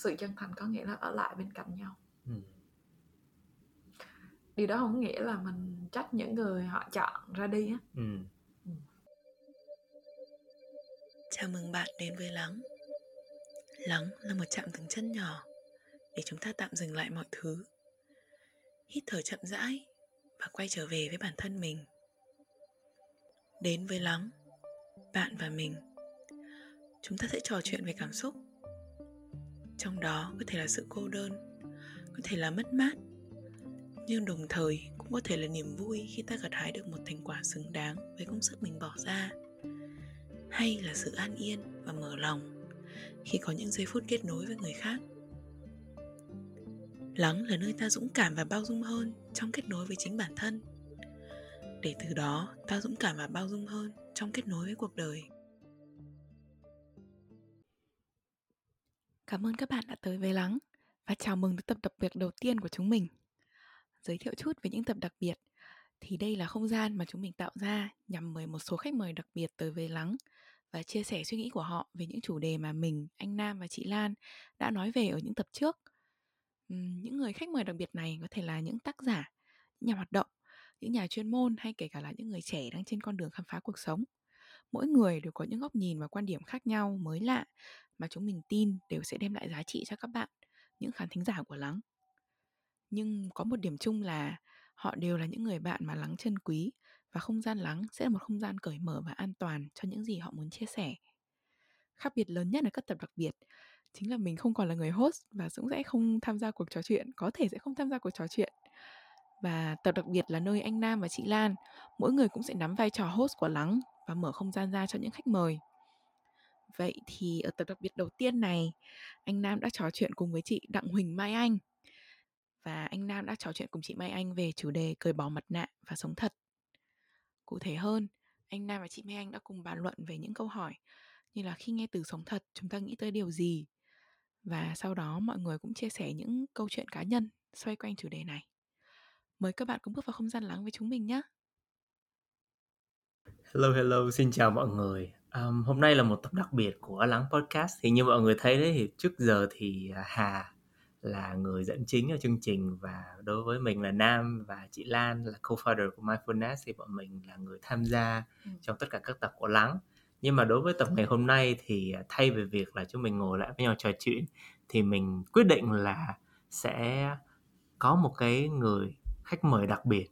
sự chân thành có nghĩa là ở lại bên cạnh nhau. Ừ. điều đó không nghĩa là mình trách những người họ chọn ra đi á. Ừ. Chào mừng bạn đến với Lắng. Lắng là một chạm dừng chân nhỏ Để chúng ta tạm dừng lại mọi thứ. Hít thở chậm rãi Và quay trở về với bản thân mình. Đến với Lắng Bạn và mình. Chúng ta sẽ trò chuyện về cảm xúc trong đó có thể là sự cô đơn, Có thể là mất mát. Nhưng đồng thời cũng có thể là niềm vui Khi ta gặt hái được một thành quả xứng đáng Với công sức mình bỏ ra. Hay là sự an yên và mở lòng khi có những giây phút kết nối với người khác. Lắng là nơi ta dũng cảm và bao dung hơn trong kết nối với chính bản thân. Để từ đó, ta dũng cảm và bao dung hơn trong kết nối với cuộc đời. Cảm ơn các bạn đã tới với Lắng và chào mừng tới tập đặc biệt đầu tiên của chúng mình. Giới thiệu chút về những tập đặc biệt thì đây là không gian mà chúng mình tạo ra nhằm mời một số khách mời đặc biệt tới với Lắng và chia sẻ suy nghĩ của họ về những chủ đề mà mình, anh Nam và chị Lan đã nói về ở những tập trước. Những người khách mời đặc biệt này có thể là những tác giả, những nhà hoạt động, những nhà chuyên môn hay kể cả là những người trẻ đang trên con đường khám phá cuộc sống. Mỗi người đều có những góc nhìn và quan điểm khác nhau, mới lạ mà chúng mình tin đều sẽ đem lại giá trị cho các bạn, những khán thính giả của Lắng. Nhưng có một điểm chung là họ đều là những người bạn mà Lắng chân quý và không gian lắng sẽ là một không gian cởi mở và an toàn cho những gì họ muốn chia sẻ. Khác biệt lớn nhất ở các tập đặc biệt chính là mình không còn là người host và cũng sẽ không tham gia cuộc trò chuyện, có thể sẽ không tham gia cuộc trò chuyện. Và tập đặc biệt là nơi anh Nam và chị Lan, mỗi người cũng sẽ nắm vai trò host của Lắng và mở không gian ra cho những khách mời. Vậy thì ở tập đặc biệt đầu tiên này, anh Nam đã trò chuyện cùng với chị Đặng Huỳnh Mai Anh. Và anh Nam đã trò chuyện cùng chị Mai Anh về chủ đề cởi bỏ mặt nạ và sống thật. Cụ thể hơn, anh Nam và chị Mai Anh đã cùng bàn luận về những câu hỏi như là khi nghe từ sống thật chúng ta nghĩ tới điều gì và sau đó mọi người cũng chia sẻ những câu chuyện cá nhân xoay quanh chủ đề này. Mời các bạn cùng bước vào không gian lắng với chúng mình nhé. Hello hello, xin chào mọi người. Um, hôm nay là một tập đặc biệt của Lắng Podcast. Thì như mọi người thấy đấy thì trước giờ thì à, Hà là người dẫn chính ở chương trình và đối với mình là Nam và chị Lan là co-founder của Mindfulness thì bọn mình là người tham gia ừ. trong tất cả các tập của Lắng. Nhưng mà đối với tập ngày hôm nay thì à, thay vì việc là chúng mình ngồi lại với nhau trò chuyện thì mình quyết định là sẽ có một cái người khách mời đặc biệt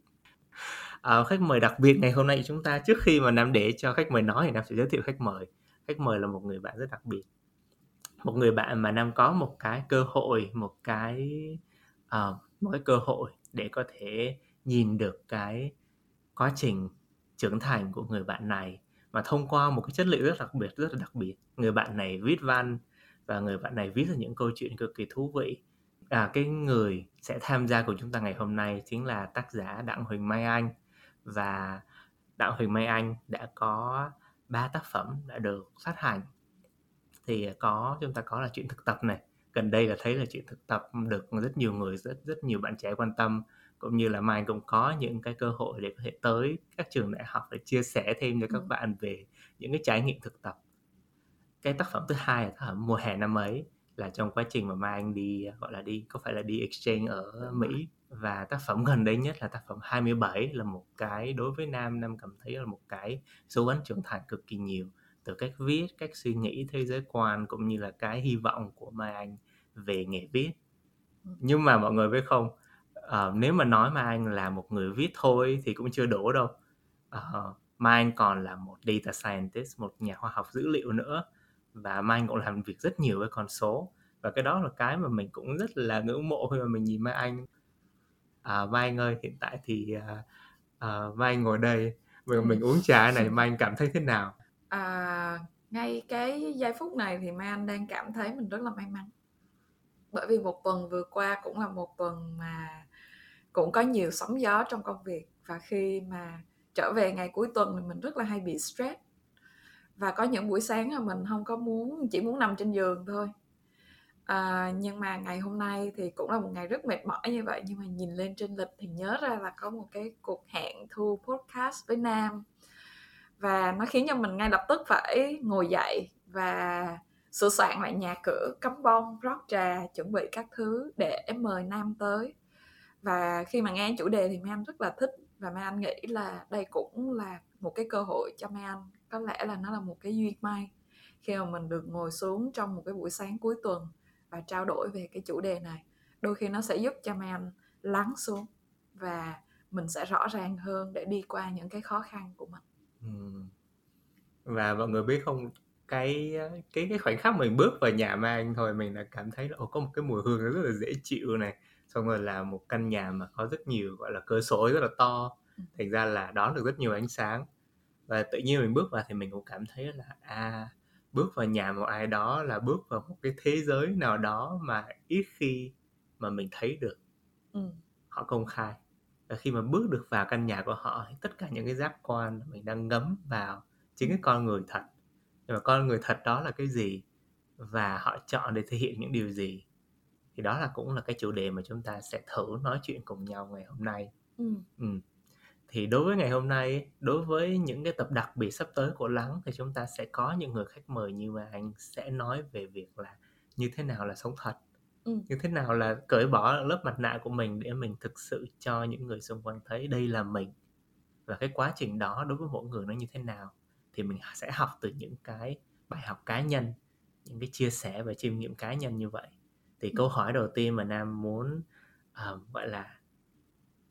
à, khách mời đặc biệt ngày hôm nay chúng ta trước khi mà nam để cho khách mời nói thì nam sẽ giới thiệu khách mời. Khách mời là một người bạn rất đặc biệt. Một người bạn mà nam có một cái cơ hội một cái uh, một cái cơ hội để có thể nhìn được cái quá trình trưởng thành của người bạn này mà thông qua một cái chất liệu rất đặc biệt rất là đặc biệt. Người bạn này viết văn và người bạn này viết ra những câu chuyện cực kỳ thú vị. À, cái người sẽ tham gia của chúng ta ngày hôm nay chính là tác giả đặng huỳnh mai anh và đặng huỳnh mai anh đã có ba tác phẩm đã được phát hành. Thì có chúng ta có là chuyện thực tập này. Gần đây là thấy là chuyện thực tập được rất nhiều người rất rất nhiều bạn trẻ quan tâm cũng như là mai cũng có những cái cơ hội để có thể tới các trường đại học để chia sẻ thêm cho các ừ. bạn về những cái trải nghiệm thực tập. Cái tác phẩm thứ hai là tác phẩm mùa hè năm ấy là trong quá trình mà mai anh đi gọi là đi có phải là đi exchange ở Mỹ và tác phẩm gần đây nhất là tác phẩm 27 là một cái đối với nam nam cảm thấy là một cái dấu ấn trưởng thành cực kỳ nhiều từ cách viết cách suy nghĩ thế giới quan cũng như là cái hy vọng của mai anh về nghề viết. Nhưng mà mọi người biết không uh, nếu mà nói mai anh là một người viết thôi thì cũng chưa đủ đâu. Uh, mai anh còn là một data scientist một nhà khoa học dữ liệu nữa và mai anh cũng làm việc rất nhiều với con số. Và cái đó là cái mà mình cũng rất là ngưỡng mộ khi mà mình nhìn mai anh à, mai anh ơi hiện tại thì à, à, mai anh ngồi đây. Mình, mình uống trà này mai anh cảm thấy thế nào? À, ngay cái giây phút này thì Mai Anh đang cảm thấy mình rất là may mắn. Bởi vì một tuần vừa qua cũng là một tuần mà cũng có nhiều sóng gió trong công việc. Và khi mà trở về ngày cuối tuần thì mình rất là hay bị stress. Và có những buổi sáng là mình không có muốn chỉ muốn nằm trên giường thôi à, nhưng mà ngày hôm nay thì cũng là một ngày rất mệt mỏi như vậy nhưng mà nhìn lên trên lịch thì nhớ ra là có một cái cuộc hẹn thu podcast với Nam. Và nó khiến cho mình ngay lập tức phải ngồi dậy và sửa soạn lại nhà cửa cắm bông rót trà chuẩn bị các thứ để mời nam tới. Và khi mà nghe chủ đề thì mai anh rất là thích và mai anh nghĩ là đây cũng là một cái cơ hội cho mai anh. Có lẽ là nó là một cái duyên may khi mà mình được ngồi xuống trong một cái buổi sáng cuối tuần và trao đổi về cái chủ đề này. Đôi khi nó sẽ giúp cho mai anh lắng xuống và mình sẽ rõ ràng hơn để đi qua những cái khó khăn của mình. Ừ. và mọi người biết không cái cái cái khoảnh khắc mình bước vào nhà mang thôi mình đã cảm thấy là ồ có một cái mùi hương rất là dễ chịu này. Xong rồi là một căn nhà mà có rất nhiều gọi là cửa sổ rất là to. Ừ. thành ra là đón được rất nhiều ánh sáng. Và tự nhiên mình bước vào thì mình cũng cảm thấy là à bước vào nhà một ai đó là bước vào một cái thế giới nào đó mà ít khi mà mình thấy được ừ. họ công khai và khi mà bước được vào căn nhà của họ thì tất cả những cái giác quan mình đang ngấm vào chính cái con người thật nhưng mà con người thật đó là cái gì và họ chọn để thể hiện những điều gì thì đó là cũng là cái chủ đề mà chúng ta sẽ thử nói chuyện cùng nhau ngày hôm nay ừ. Ừ. thì đối với ngày hôm nay đối với những cái tập đặc biệt sắp tới của lắng thì chúng ta sẽ có những người khách mời như mà anh sẽ nói về việc là như thế nào là sống thật ừ. như thế nào là cởi bỏ lớp mặt nạ của mình để mình thực sự cho những người xung quanh thấy đây là mình và cái quá trình đó đối với mỗi người nó như thế nào. Thì mình sẽ học từ những cái bài học cá nhân những cái chia sẻ và chiêm nghiệm cá nhân như vậy. Thì câu hỏi đầu tiên mà nam muốn uh, gọi là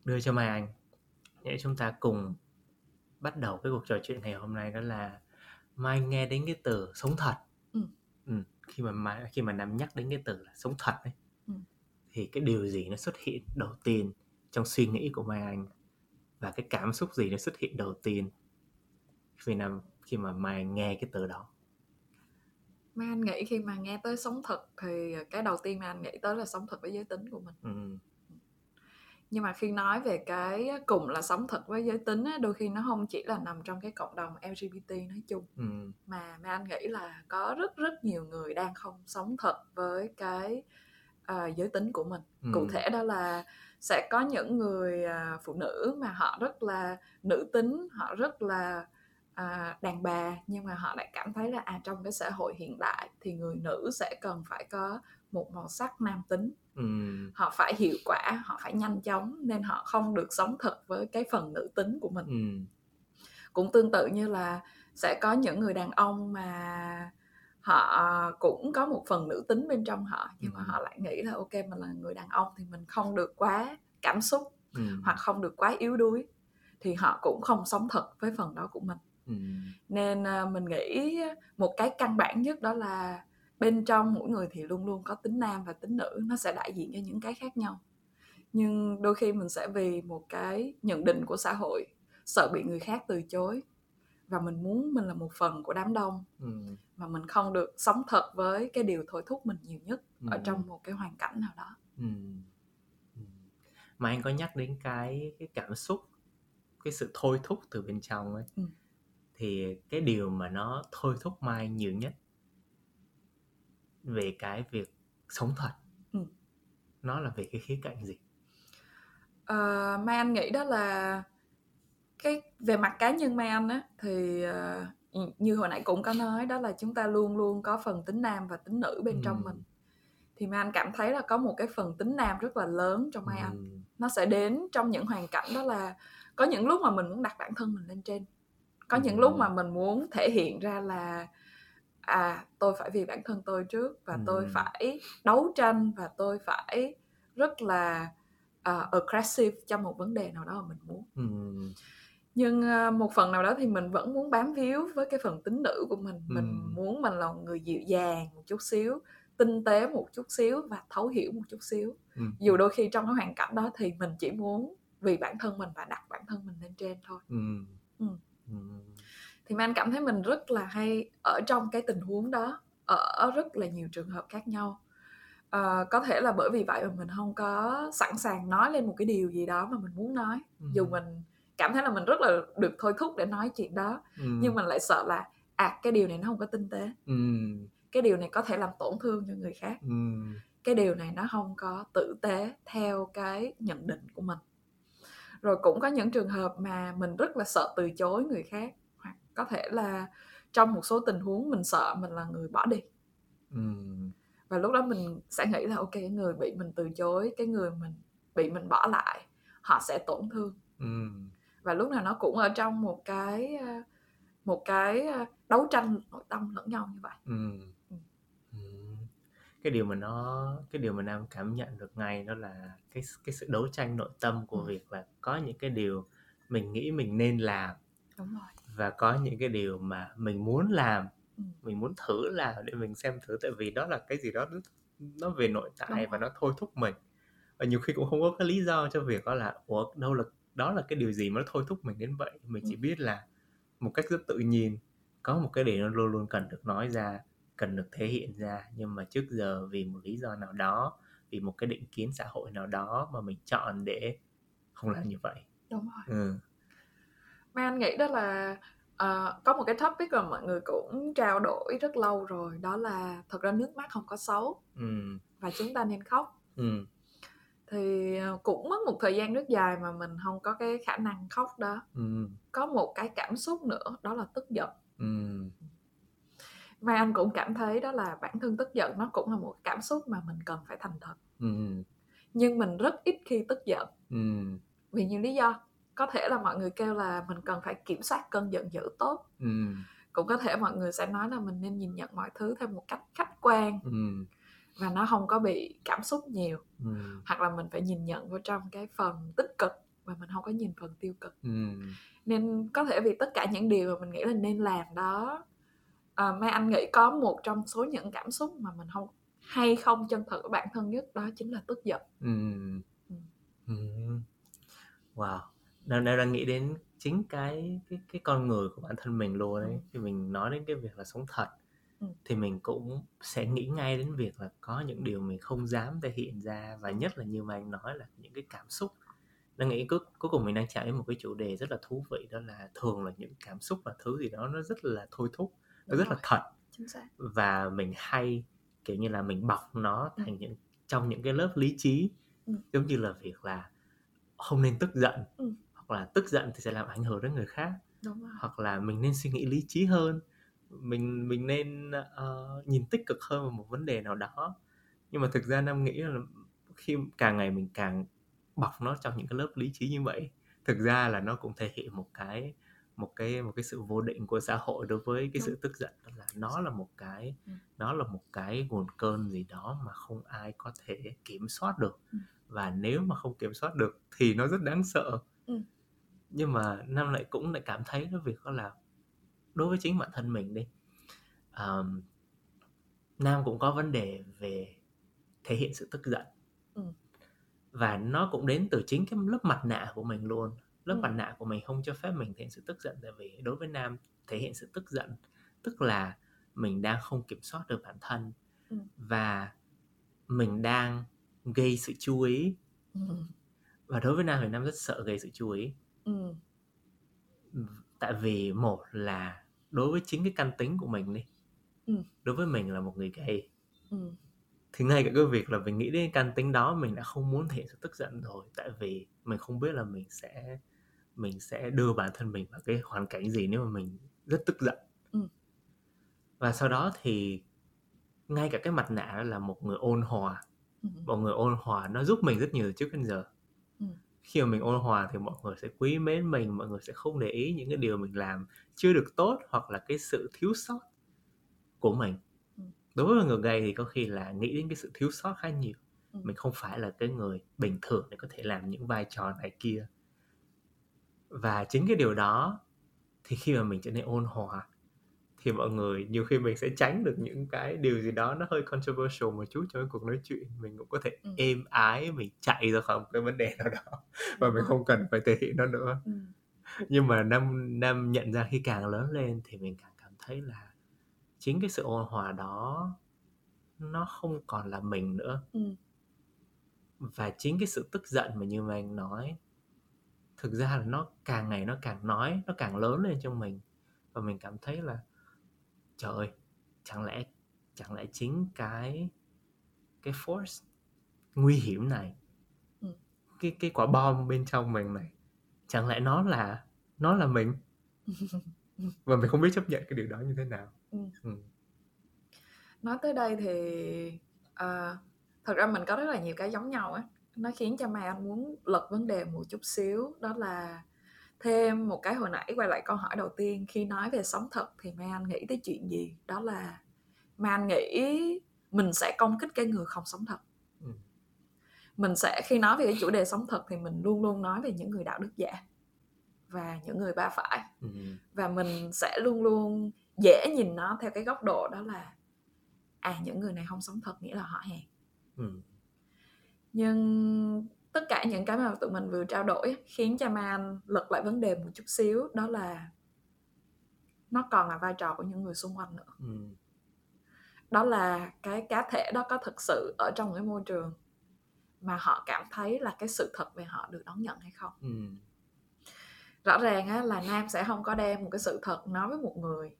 đưa cho mai anh để chúng ta cùng bắt đầu cái cuộc trò chuyện ngày hôm nay đó là mai nghe đến cái từ sống thật ừ. Ừ. khi mà mai, khi mà nam nhắc đến cái từ là sống thật ấy ừ. thì cái điều gì nó xuất hiện đầu tiên trong suy nghĩ của mai anh và cái cảm xúc gì nó xuất hiện đầu tiên khi nam khi mà mai nghe cái từ đó Mai Anh nghĩ khi mà nghe tới sống thật thì cái đầu tiên mà anh nghĩ tới là sống thật với giới tính của mình. Ừ. Nhưng mà khi nói về cái cùng là sống thật với giới tính đôi khi nó không chỉ là nằm trong cái cộng đồng LGBT nói chung ừ. mà Mai Anh nghĩ là có rất rất nhiều người đang không sống thật với cái uh, giới tính của mình. Ừ. Cụ thể đó là sẽ có những người uh, phụ nữ mà họ rất là nữ tính, họ rất là à, đàn bà nhưng mà họ lại cảm thấy là à trong cái xã hội hiện đại thì người nữ sẽ cần phải có một màu sắc nam tính ừ. họ phải hiệu quả họ phải nhanh chóng nên họ không được sống thật với cái phần nữ tính của mình ừ. cũng tương tự như là sẽ có những người đàn ông mà họ cũng có một phần nữ tính bên trong họ nhưng ừ. mà họ lại nghĩ là ok mình là người đàn ông thì mình không được quá cảm xúc ừ. hoặc không được quá yếu đuối thì họ cũng không sống thật với phần đó của mình nên à, mình nghĩ một cái căn bản nhất đó là bên trong mỗi người thì luôn luôn có tính nam và tính nữ nó sẽ đại diện cho những cái khác nhau nhưng đôi khi mình sẽ vì một cái nhận định của xã hội sợ bị người khác từ chối và mình muốn mình là một phần của đám đông ừ. mà mình không được sống thật với cái điều thôi thúc mình nhiều nhất ừ. ở trong một cái hoàn cảnh nào đó ừ. mà anh có nhắc đến cái cái cảm xúc cái sự thôi thúc từ bên trong ấy ừ thì cái điều mà nó thôi thúc mai nhiều nhất về cái việc sống thật ừ. nó là về cái khía cạnh gì uh, mai anh nghĩ đó là cái về mặt cá nhân mai anh á thì uh, như hồi nãy cũng có nói đó là chúng ta luôn luôn có phần tính nam và tính nữ bên ừ. trong mình thì mai anh cảm thấy là có một cái phần tính nam rất là lớn trong mai ừ. anh nó sẽ đến trong những hoàn cảnh đó là có những lúc mà mình muốn đặt bản thân mình lên trên có những lúc mà mình muốn thể hiện ra là à tôi phải vì bản thân tôi trước và ừ. tôi phải đấu tranh và tôi phải rất là uh, aggressive trong một vấn đề nào đó mà mình muốn ừ. nhưng uh, một phần nào đó thì mình vẫn muốn bám víu với cái phần tính nữ của mình ừ. mình muốn mình là người dịu dàng một chút xíu tinh tế một chút xíu và thấu hiểu một chút xíu ừ. dù đôi khi trong cái hoàn cảnh đó thì mình chỉ muốn vì bản thân mình và đặt bản thân mình lên trên thôi ừ. Ừ thì man cảm thấy mình rất là hay ở trong cái tình huống đó ở rất là nhiều trường hợp khác nhau à, có thể là bởi vì vậy mà mình không có sẵn sàng nói lên một cái điều gì đó mà mình muốn nói ừ. dù mình cảm thấy là mình rất là được thôi thúc để nói chuyện đó ừ. nhưng mình lại sợ là à cái điều này nó không có tinh tế ừ. cái điều này có thể làm tổn thương cho người khác ừ. cái điều này nó không có tử tế theo cái nhận định của mình rồi cũng có những trường hợp mà mình rất là sợ từ chối người khác có thể là trong một số tình huống mình sợ mình là người bỏ đi. Và lúc đó mình sẽ nghĩ là ok cái người bị mình từ chối cái người mình bị mình bỏ lại họ sẽ tổn thương. Và lúc nào nó cũng ở trong một cái ờ, một cái ờ, đấu tranh nội tâm lẫn nhau như vậy. Ừ. Cái điều mà nó cái điều mà Nam cảm nhận được ngay đó là cái cái sự đấu tranh nội tâm của Ừ. việc là có những cái điều mình nghĩ mình nên làm. Đúng rồi và có những cái điều mà mình muốn làm Ừ. mình muốn thử làm để mình xem thử tại vì đó là cái gì đó nó, về nội tại Đúng và nó thôi thúc mình và nhiều khi cũng không có cái lý do cho việc đó là ủa đâu là đó là cái điều gì mà nó thôi thúc mình đến vậy mình chỉ Ừ. biết là một cách rất tự nhiên có một cái điều nó luôn luôn cần được nói ra cần được thể hiện ra nhưng mà trước giờ vì một lý do nào đó vì một cái định kiến xã hội nào đó mà mình chọn để không làm như vậy đúng rồi ừ. Mai Anh nghĩ đó là ờ, có một cái topic mà mọi người cũng trao đổi rất lâu rồi đó là thật ra nước mắt không có xấu Ừ. và chúng ta nên khóc Ừ. thì ờ, cũng mất một thời gian rất dài mà mình không có cái khả năng khóc đó Ừ. có một cái cảm xúc nữa đó là tức giận Ừ. Mai Anh cũng cảm thấy đó là bản thân tức giận nó cũng là một cảm xúc mà mình cần phải thành thật Ừ. nhưng mình rất ít khi tức giận Ừ. vì nhiều lý do có thể là mọi người kêu là mình cần phải kiểm soát cơn giận dữ tốt Ừ. cũng có thể mọi người sẽ nói là mình nên nhìn nhận mọi thứ theo một cách khách quan Ừ. và nó không có bị cảm xúc nhiều Ừ. hoặc là mình phải nhìn nhận vào trong cái phần tích cực và mình không có nhìn phần tiêu cực Ừ. nên có thể vì tất cả những điều mà mình nghĩ là nên làm đó à, Mai Anh nghĩ có một trong số những cảm xúc mà mình không hay không chân thật với bản thân nhất đó chính là tức giận. Ừ. Ừ. Wow. Đang đang đang nghĩ đến chính cái cái cái con người của bản thân mình luôn đấy. Ừ. Khi mình nói đến cái việc là sống thật Ừ. thì mình cũng sẽ nghĩ ngay đến việc là có những điều mình không dám thể hiện ra và nhất là như mà anh nói là những cái cảm xúc đang nghĩ cuối, cuối cùng mình đang chạm đến một cái chủ đề rất là thú vị đó là thường là những cảm xúc là thứ gì đó nó rất là thôi thúc nó Đúng rất rồi. là thật và mình hay kiểu như là mình bọc nó Ừ. thành những trong những cái lớp lý trí Ừ. giống như là việc là không nên tức giận Ừ. hoặc là tức giận thì sẽ làm ảnh hưởng đến người khác đúng rồi hoặc là mình nên suy nghĩ lý trí hơn mình mình nên ờ, nhìn tích cực hơn vào một vấn đề nào đó nhưng mà thực ra nam nghĩ là khi càng ngày mình càng bọc nó trong những cái lớp lý trí như vậy thực ra là nó cũng thể hiện một cái một cái một cái sự vô định của xã hội đối với cái Đúng. sự tức giận là nó là một cái Ừ. nó là một cái nguồn cơn gì đó mà không ai có thể kiểm soát được Ừ. và nếu mà không kiểm soát được thì nó rất đáng sợ Ừ. nhưng mà nam lại cũng lại cảm thấy cái việc đó là đối với chính bản thân mình đi um, nam cũng có vấn đề về thể hiện sự tức giận Ừ. và nó cũng đến từ chính cái lớp mặt nạ của mình luôn lớp Ừ. mặt nạ của mình không cho phép mình thể hiện sự tức giận tại vì đối với nam thể hiện sự tức giận tức là mình đang không kiểm soát được bản thân Ừ. và mình đang gây sự chú ý ừ. và đối với nam thì nam rất sợ gây sự chú ý Ừ. tại vì một là đối với chính cái căn tính của mình đi Ừ. đối với mình là một người gay Ừ. thì ngay cả cái việc là mình nghĩ đến căn tính đó mình đã không muốn thể hiện sự tức giận rồi tại vì mình không biết là mình sẽ mình sẽ đưa bản thân mình vào cái hoàn cảnh gì nếu mà mình rất tức giận Ừ. và sau đó thì ngay cả cái mặt nạ là một người ôn hòa Ừ. một người ôn hòa nó giúp mình rất nhiều từ trước đến giờ Ừ. khi mà mình ôn hòa thì mọi người sẽ quý mến mình mọi người sẽ không để ý những cái điều mình làm chưa được tốt hoặc là cái sự thiếu sót của mình Ừ. đối với người gay thì có khi là nghĩ đến cái sự thiếu sót khá nhiều Ừ. mình không phải là cái người bình thường để có thể làm những vai trò này kia và chính cái điều đó thì khi mà mình trở nên ôn hòa thì mọi người nhiều khi mình sẽ tránh được những cái điều gì đó nó hơi controversial một chút trong cái cuộc nói chuyện mình cũng có thể Ừ. êm ái mình chạy ra khỏi một cái vấn đề nào đó và mình rồi. không cần phải thể hiện nó nữa Ừ. nhưng mà năm năm nhận ra khi càng lớn lên thì mình càng cảm thấy là chính cái sự ôn hòa đó nó không còn là mình nữa Ừ. và chính cái sự tức giận mà như mà anh nói thực ra là nó càng ngày nó càng nói nó càng lớn lên trong mình và mình cảm thấy là trời ơi chẳng lẽ chẳng lẽ chính cái cái force nguy hiểm này Ừ. cái cái quả bom bên trong mình này chẳng lẽ nó là nó là mình và mình không biết chấp nhận cái điều đó như thế nào Ừ. ừ. nói tới đây thì uh, thật ra mình có rất là nhiều cái giống nhau á nó khiến cho mai anh muốn lật vấn đề một chút xíu đó là thêm một cái hồi nãy quay lại câu hỏi đầu tiên khi nói về sống thật thì mai anh nghĩ tới chuyện gì đó là mai anh nghĩ mình sẽ công kích cái người không sống thật ừ. mình sẽ khi nói về cái chủ đề sống thật thì mình luôn luôn nói về những người đạo đức giả và những người ba phải ừ. và mình sẽ luôn luôn dễ nhìn nó theo cái góc độ đó là à những người này không sống thật nghĩa là họ hèn ừ. nhưng tất cả những cái mà tụi mình vừa trao đổi khiến cho man lật lại vấn đề một chút xíu đó là nó còn là vai trò của những người xung quanh nữa ừ. đó là cái cá thể đó có thực sự ở trong cái môi trường mà họ cảm thấy là cái sự thật về họ được đón nhận hay không ừ. rõ ràng á, là nam sẽ không có đem một cái sự thật nói với một người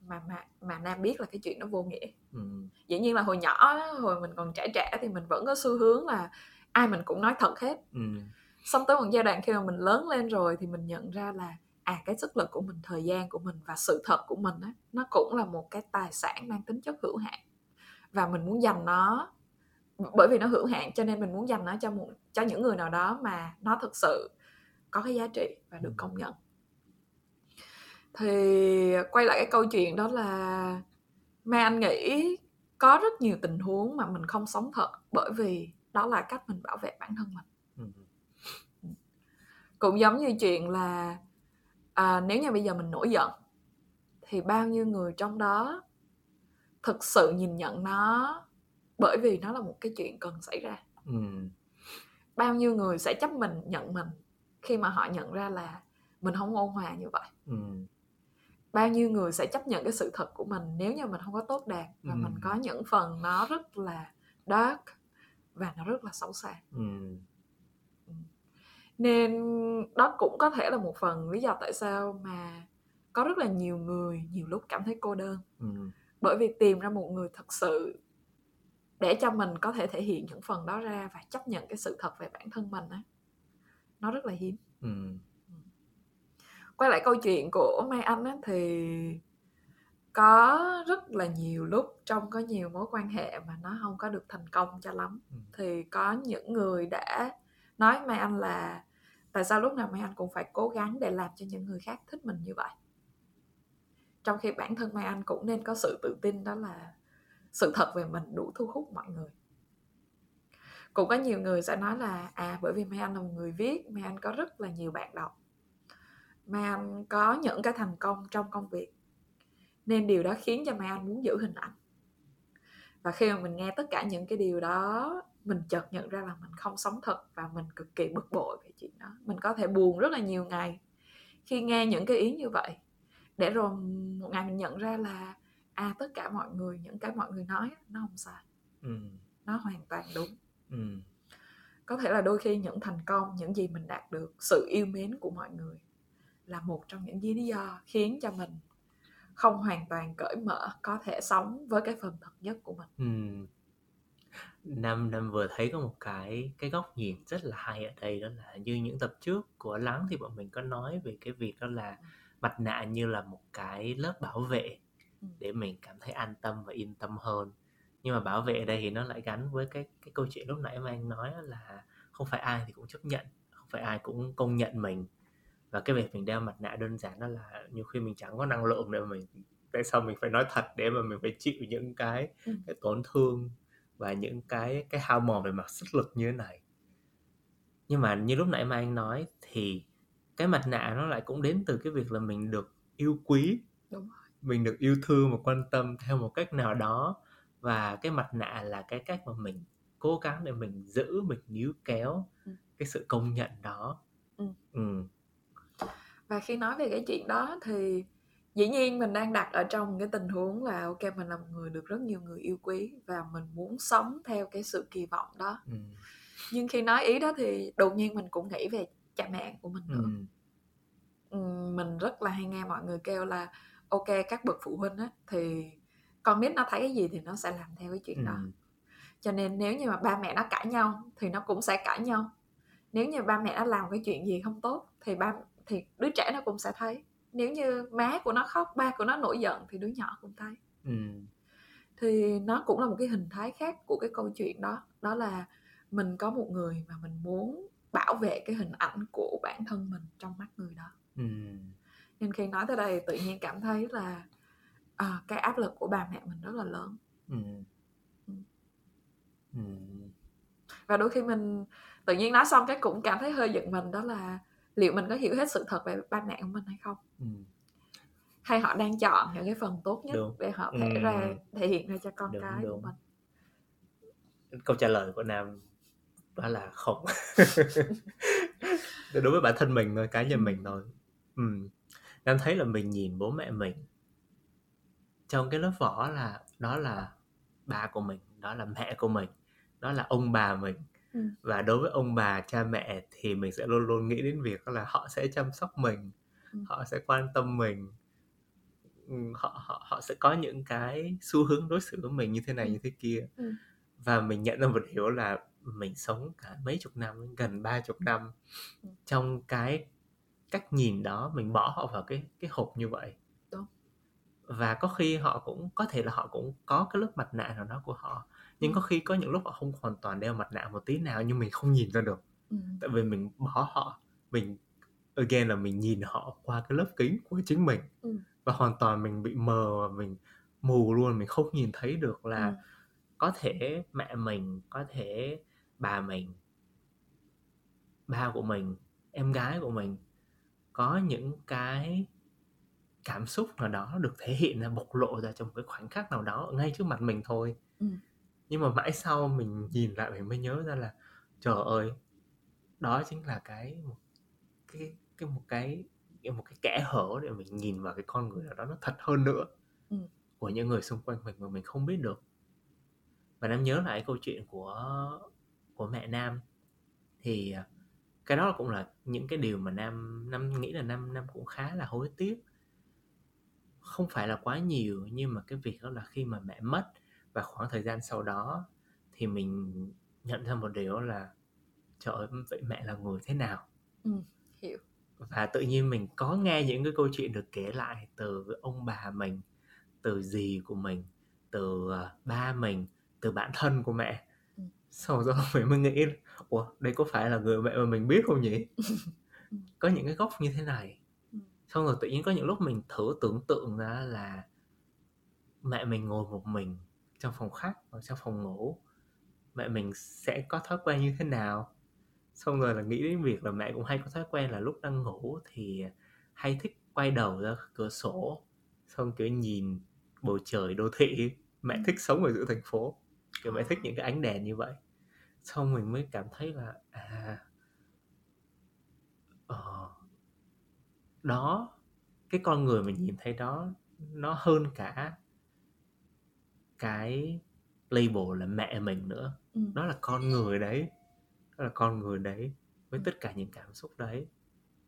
mà mà mà nam biết là cái chuyện nó vô nghĩa ừ. dĩ nhiên là hồi nhỏ hồi mình còn trẻ trẻ thì mình vẫn có xu hướng là ai mình cũng nói thật hết. Ừ. xong tới một giai đoạn khi mà mình lớn lên rồi thì mình nhận ra là à cái sức lực của mình thời gian của mình và sự thật của mình á nó cũng là một cái tài sản mang tính chất hữu hạn. Và mình muốn dành nó bởi vì nó hữu hạn cho nên mình muốn dành nó cho một cho những người nào đó mà nó thực sự có cái giá trị và được công nhận. Thì quay lại cái câu chuyện đó là mà anh nghĩ có rất nhiều tình huống mà mình không sống thật bởi vì đó là cách mình bảo vệ bản thân mình ừ. cũng giống như chuyện là à, nếu như bây giờ mình nổi giận thì bao nhiêu người trong đó thực sự nhìn nhận nó bởi vì nó là một cái chuyện cần xảy ra ừ. bao nhiêu người sẽ chấp mình nhận mình khi mà họ nhận ra là mình không ôn hòa như vậy ừ. bao nhiêu người sẽ chấp nhận cái sự thật của mình nếu như mình không có tốt đẹp và ừ. mình có những phần nó rất là dark và nó rất là xấu xa ừ. ừ. nên đó cũng có thể là một phần lý do tại sao mà có rất là nhiều người nhiều lúc cảm thấy cô đơn ừ. bởi vì tìm ra một người thật sự để cho mình có thể thể hiện những phần đó ra và chấp nhận cái sự thật về bản thân mình á nó rất là hiếm ừ. ừ. quay lại câu chuyện của mai anh á thì có rất là nhiều lúc trong có nhiều mối quan hệ mà nó không có được thành công cho lắm. Ừ. thì có những người đã nói mai anh là tại sao lúc nào mai anh cũng phải cố gắng để làm cho những người khác thích mình như vậy? Trong khi bản thân mai anh cũng nên có sự tự tin đó là sự thật về mình đủ thu hút mọi người. Cũng có nhiều người sẽ nói là à bởi vì mai anh là một người viết mai anh có rất là nhiều bạn đọc. Mai anh có những cái thành công trong công việc nên điều đó khiến cho mai anh muốn giữ hình ảnh. Và khi mà mình nghe tất cả những cái điều đó mình chợt nhận ra là mình không sống thật và mình cực kỳ bực bội về chuyện đó. Mình có thể buồn rất là nhiều ngày khi nghe những cái ý như vậy. Để rồi một ngày mình nhận ra là à tất cả mọi người những cái mọi người nói nó không sai. Ừ. nó hoàn toàn đúng. Ừ. có thể là đôi khi những thành công những gì mình đạt được sự yêu mến của mọi người là một trong những lý do khiến cho mình không hoàn toàn cởi mở có thể sống với cái phần thật nhất của mình ừ. Nam Nam vừa thấy có một cái cái góc nhìn rất là hay ở đây đó là như những tập trước của lắng thì bọn mình có nói về cái việc đó là mặt nạ như là một cái lớp bảo vệ ừ. để mình cảm thấy an tâm và yên tâm hơn nhưng mà bảo vệ ở đây thì nó lại gắn với cái cái câu chuyện lúc nãy mà anh nói là không phải ai thì cũng chấp nhận không phải ai cũng công nhận mình và cái việc mình đeo mặt nạ đơn giản đó là nhiều khi mình chẳng có năng lượng để mà mình tại sao mình phải nói thật để mà mình phải chịu những cái, ừ. cái tổn thương và những cái cái hao mòn về mặt sức lực như thế này nhưng mà như lúc nãy mà anh nói thì cái mặt nạ nó lại cũng đến từ cái việc là mình được yêu quý Đúng mình được yêu thương và quan tâm theo một cách nào đó và cái mặt nạ là cái cách mà mình cố gắng để mình giữ mình níu kéo ừ. cái sự công nhận đó ừ. Ừ và khi nói về cái chuyện đó thì dĩ nhiên mình đang đặt ở trong cái tình huống là ok mình là một người được rất nhiều người yêu quý và mình muốn sống theo cái sự kỳ vọng đó ừ. nhưng khi nói ý đó thì đột nhiên mình cũng nghĩ về cha mẹ của mình nữa ừ. Ừ, mình rất là hay nghe mọi người kêu là ok các bậc phụ huynh á thì con biết nó thấy cái gì thì nó sẽ làm theo cái chuyện ừ. đó cho nên nếu như mà ba mẹ nó cãi nhau thì nó cũng sẽ cãi nhau nếu như ba mẹ nó làm cái chuyện gì không tốt thì ba thì đứa trẻ nó cũng sẽ thấy nếu như má của nó khóc ba của nó nổi giận thì đứa nhỏ cũng thấy ừ. thì nó cũng là một cái hình thái khác của cái câu chuyện đó đó là mình có một người mà mình muốn bảo vệ cái hình ảnh của bản thân mình trong mắt người đó ừ. nên khi nói tới đây tự nhiên cảm thấy là à, cái áp lực của bà mẹ mình rất là lớn Ừ. Ừ. Ừ. và đôi khi mình tự nhiên nói xong cái cũng cảm thấy hơi giận mình đó là liệu mình có hiểu hết sự thật về ba mẹ của mình hay không Ừ. hay họ đang chọn những cái phần tốt nhất Đúng. để họ thể Ừ. ra thể hiện ra cho con Đúng, cái của đúng. mình câu trả lời của nam đó là không đối với bản thân mình thôi cá nhân Ừ. mình thôi ừ. nam thấy là mình nhìn bố mẹ mình trong cái lớp vỏ là đó là ba của mình đó là mẹ của mình đó là ông bà mình Ừ. và đối với ông bà cha mẹ thì mình sẽ luôn luôn nghĩ đến việc là họ sẽ chăm sóc mình Ừ. họ sẽ quan tâm mình họ họ họ sẽ có những cái xu hướng đối xử với mình như thế này Ừ. như thế kia Ừ. và mình nhận ra một điều là mình sống cả mấy chục năm gần ba chục năm Ừ. trong cái cách nhìn đó mình bỏ họ vào cái cái hộp như vậy Đúng. và có khi họ cũng có thể là họ cũng có cái lớp mặt nạ nào đó của họ nhưng Ừ. có khi có những lúc họ không hoàn toàn đeo mặt nạ một tí nào nhưng mình không nhìn ra được ừ. tại vì mình bỏ họ mình again là mình nhìn họ qua cái lớp kính của chính mình Ừ. và hoàn toàn mình bị mờ và mình mù luôn mình không nhìn thấy được là Ừ. có thể mẹ mình có thể bà mình ba của mình em gái của mình có những cái cảm xúc nào đó được thể hiện ra bộc lộ ra trong cái khoảnh khắc nào đó ngay trước mặt mình thôi Ừ. nhưng mà mãi sau mình nhìn lại mình mới nhớ ra là trời ơi đó chính là cái một cái cái một cái một cái kẽ hở để mình nhìn vào cái con người nào đó nó thật hơn nữa Ừ. của những người xung quanh mình mà mình không biết được và Nam nhớ lại câu chuyện của của mẹ Nam thì à, cái đó cũng là những cái điều mà Nam Nam nghĩ là Nam Nam cũng khá là hối tiếc không phải là quá nhiều nhưng mà cái việc đó là khi mà mẹ mất và khoảng thời gian sau đó thì mình nhận ra một điều là trời ơi vậy mẹ là người thế nào Ừ. hiểu và tự nhiên mình có nghe những cái câu chuyện được kể lại từ ông bà mình từ dì của mình từ à, ba mình từ bạn thân của mẹ Ừ. sau đó mình mới nghĩ ủa đây có phải là người mẹ mà mình biết không nhỉ Ừ. có những cái góc như thế này Ừ. xong rồi tự nhiên có những lúc mình thử tưởng tượng ra là mẹ mình ngồi một mình trong phòng khách hoặc trong phòng ngủ mẹ mình sẽ có thói quen như thế nào xong rồi là nghĩ đến việc là mẹ cũng hay có thói quen là lúc đang ngủ thì hay thích quay đầu ra cửa sổ xong kiểu nhìn bầu trời đô thị mẹ Ừ. thích sống ở giữa thành phố kiểu mẹ À. thích những cái ánh đèn như vậy xong mình mới cảm thấy là à ờ, đó cái con người mình nhìn thấy đó nó hơn cả cái label là mẹ mình nữa. Ừ. đó là con người đấy. Đó là con người đấy với tất cả những cảm xúc đấy.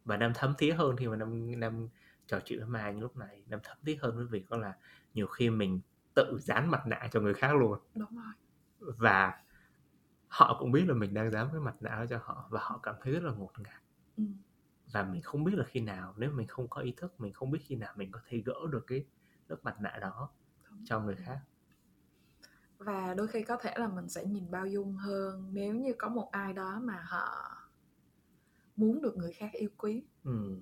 Và nam thấm thía hơn khi mà nam nam trò chuyện với mai lúc này. Nam thấm thía hơn với việc đó là nhiều khi mình tự dán mặt nạ cho người khác luôn. Đúng rồi. Và họ cũng biết là mình đang dán cái mặt nạ đó cho họ và họ cảm thấy rất là ngột ngạt. Ừ. và mình không biết là khi nào nếu mình không có ý thức mình không biết khi nào mình có thể gỡ được cái lớp mặt nạ đó Đúng. cho người khác và đôi khi có thể là mình sẽ nhìn bao dung hơn nếu như có một ai đó mà họ muốn được người khác yêu quý ừ.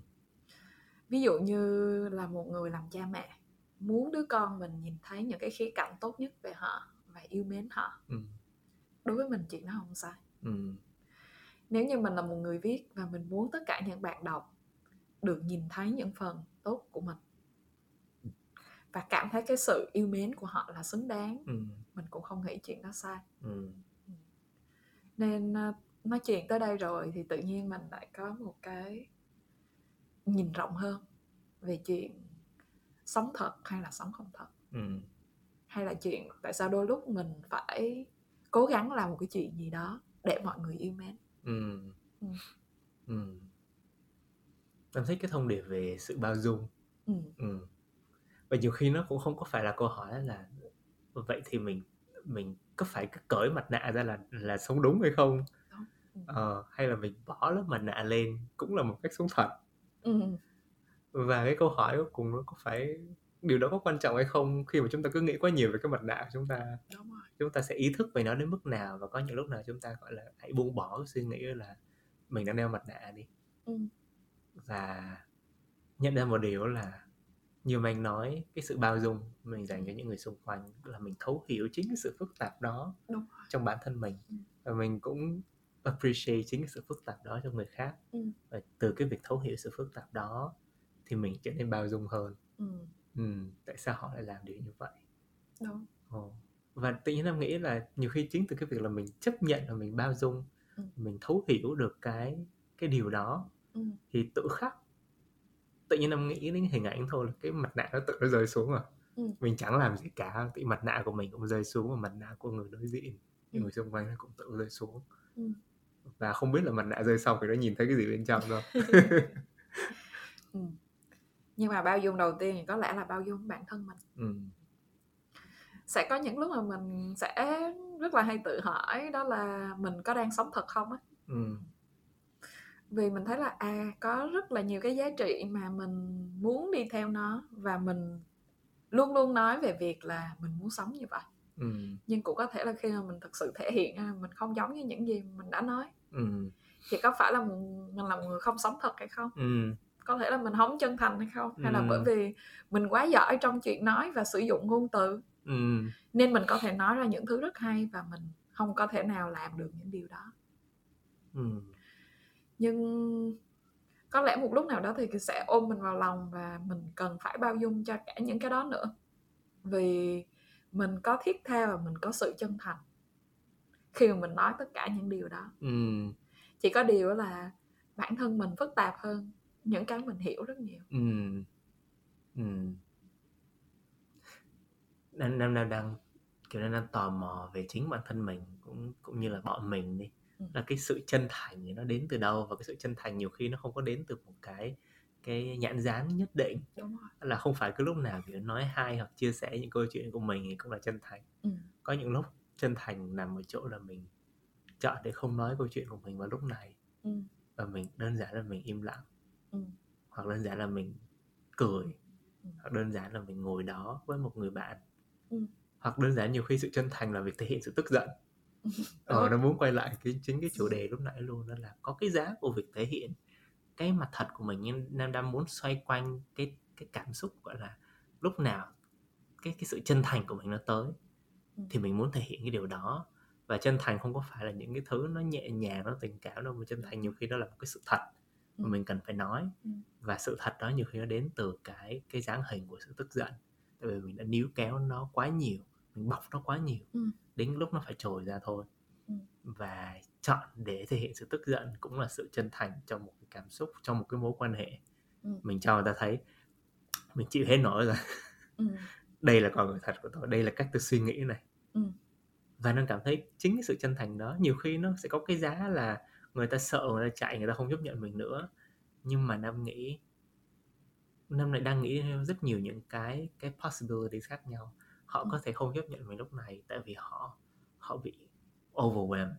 ví dụ như là một người làm cha mẹ muốn đứa con mình nhìn thấy những cái khía cạnh tốt nhất về họ và yêu mến họ Ừ. đối với mình chuyện đó không sai Ừ. nếu như mình là một người viết và mình muốn tất cả những bạn đọc được nhìn thấy những phần tốt của mình và cảm thấy cái sự yêu mến của họ là xứng đáng Ừ. mình cũng không nghĩ chuyện đó sai Ừ. nên ờ, nói chuyện tới đây rồi thì tự nhiên mình lại có một cái nhìn rộng hơn về chuyện sống thật hay là sống không thật Ừ. hay là chuyện tại sao đôi lúc mình phải cố gắng làm một cái chuyện gì đó để mọi người yêu mến Ừ. Ừ. Ừ. Em thích cái thông điệp về sự bao dung ừ. ừ. Và nhiều khi nó cũng không có phải là câu hỏi là vậy thì mình mình có phải cứ cởi mặt nạ ra là là sống đúng hay không. Ừ. ờ, hay là mình bỏ lớp mặt nạ lên cũng là một cách sống thật Ừ. và cái câu hỏi cuối cùng nó có phải điều đó có quan trọng hay không khi mà chúng ta cứ nghĩ quá nhiều về cái mặt nạ của chúng ta chúng ta sẽ ý thức về nó đến mức nào và có những lúc nào chúng ta gọi là hãy buông bỏ cái suy nghĩ là mình đang đeo mặt nạ đi ừ. và nhận ra một điều là như mà anh nói cái sự bao dung mình dành cho những người xung quanh là mình thấu hiểu chính cái sự phức tạp đó đúng trong bản thân mình Ừ. và mình cũng appreciate chính cái sự phức tạp đó trong người khác Ừ. và từ cái việc thấu hiểu sự phức tạp đó thì mình trở nên bao dung hơn ừ. ừ, tại sao họ lại làm điều như vậy đúng Ồ. và tự nhiên em nghĩ là nhiều khi chính từ cái việc là mình chấp nhận và mình bao dung Ừ. mình thấu hiểu được cái cái điều đó ừ. thì tự khắc tự nhiên em nghĩ đến hình ảnh thôi là cái mặt nạ nó tự nó rơi xuống rồi Ừ. mình chẳng làm gì cả thì mặt nạ của mình cũng rơi xuống và mặt nạ của người đối diện Ừ. người xung quanh nó cũng tự rơi xuống Ừ. và không biết là mặt nạ rơi xong thì nó nhìn thấy cái gì bên trong đâu ừ. nhưng mà bao dung đầu tiên thì có lẽ là bao dung bản thân mình ừ. sẽ có những lúc mà mình sẽ rất là hay tự hỏi đó là mình có đang sống thật không á Ừ. vì mình thấy là à có rất là nhiều cái giá trị mà mình muốn đi theo nó và mình luôn luôn nói về việc là mình muốn sống như vậy Ừ. nhưng cũng có thể là khi mà mình thực sự thể hiện mình không giống như những gì mình đã nói Ừ. thì có phải là mình, mình là một người không sống thật hay không Ừ. có thể là mình không chân thành hay không hay là Ừ. bởi vì mình quá giỏi trong chuyện nói và sử dụng ngôn từ Ừ. nên mình có thể nói ra những thứ rất hay và mình không có thể nào làm được những điều đó Ừ. nhưng có lẽ một lúc nào đó thì sẽ ôm mình vào lòng và mình cần phải bao dung cho cả những cái đó nữa vì mình có thiết tha và mình có sự chân thành khi mà mình nói tất cả những điều đó Ừ. chỉ có điều là bản thân mình phức tạp hơn những cái mình hiểu rất nhiều Ừ. Ừ. Đang, đang, đang, đang kiểu đang, đang tò mò về chính bản thân mình cũng cũng như là bọn mình đi. Là cái sự chân thành thì nó đến từ đâu và cái sự chân thành nhiều khi nó không có đến từ một cái cái nhãn dán nhất định đúng rồi là không phải cứ lúc nào kiểu nói hay hoặc chia sẻ những câu chuyện của mình thì cũng là chân thành ừ. có những lúc chân thành nằm ở chỗ là mình chọn để không nói câu chuyện của mình vào lúc này Ừ. và mình đơn giản là mình im lặng Ừ. hoặc đơn giản là mình cười Ừ. hoặc đơn giản là mình ngồi đó với một người bạn Ừ. hoặc đơn giản nhiều khi sự chân thành là việc thể hiện sự tức giận ờ nó muốn quay lại cái chính cái chủ đề lúc nãy luôn đó là có cái giá của việc thể hiện cái mặt thật của mình nhưng nam đang muốn xoay quanh cái cái cảm xúc gọi là lúc nào cái cái sự chân thành của mình nó tới Ừ. thì mình muốn thể hiện cái điều đó và chân thành không có phải là những cái thứ nó nhẹ nhàng nó tình cảm đâu mà chân thành nhiều khi đó là một cái sự thật mà Ừ. mình cần phải nói Ừ. và sự thật đó nhiều khi nó đến từ cái cái dáng hình của sự tức giận tại vì mình đã níu kéo nó quá nhiều mình bọc nó quá nhiều Ừ. đến lúc nó phải trồi ra thôi Ừ. và chọn để thể hiện sự tức giận cũng là sự chân thành trong một cái cảm xúc trong một cái mối quan hệ Ừ. mình cho người ta thấy mình chịu hết nổi rồi Ừ. đây là con người thật của tôi đây là cách tôi suy nghĩ này Ừ. và nó cảm thấy chính cái sự chân thành đó nhiều khi nó sẽ có cái giá là người ta sợ người ta chạy người ta không chấp nhận mình nữa nhưng mà nam nghĩ năm lại đang nghĩ rất nhiều những cái cái possibilities khác nhau họ có thể không chấp nhận mình lúc này tại vì họ họ bị overwhelmed.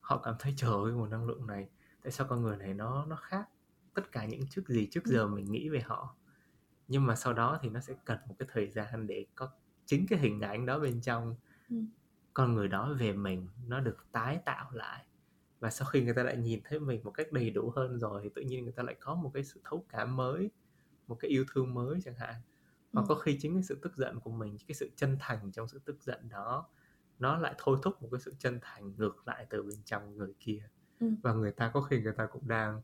Họ cảm thấy trời ơi nguồn năng lượng này tại sao con người này nó nó khác tất cả những trước gì trước Ừ. giờ mình nghĩ về họ? Nhưng mà sau đó thì nó sẽ cần một cái thời gian để có chính cái hình ảnh đó bên trong. Ừ. con người đó về mình nó được tái tạo lại. Và sau khi người ta lại nhìn thấy mình một cách đầy đủ hơn rồi thì tự nhiên người ta lại có một cái sự thấu cảm mới một cái yêu thương mới chẳng hạn hoặc Ừ. có khi chính cái sự tức giận của mình cái sự chân thành trong sự tức giận đó nó lại thôi thúc một cái sự chân thành ngược lại từ bên trong người kia Ừ. và người ta có khi người ta cũng đang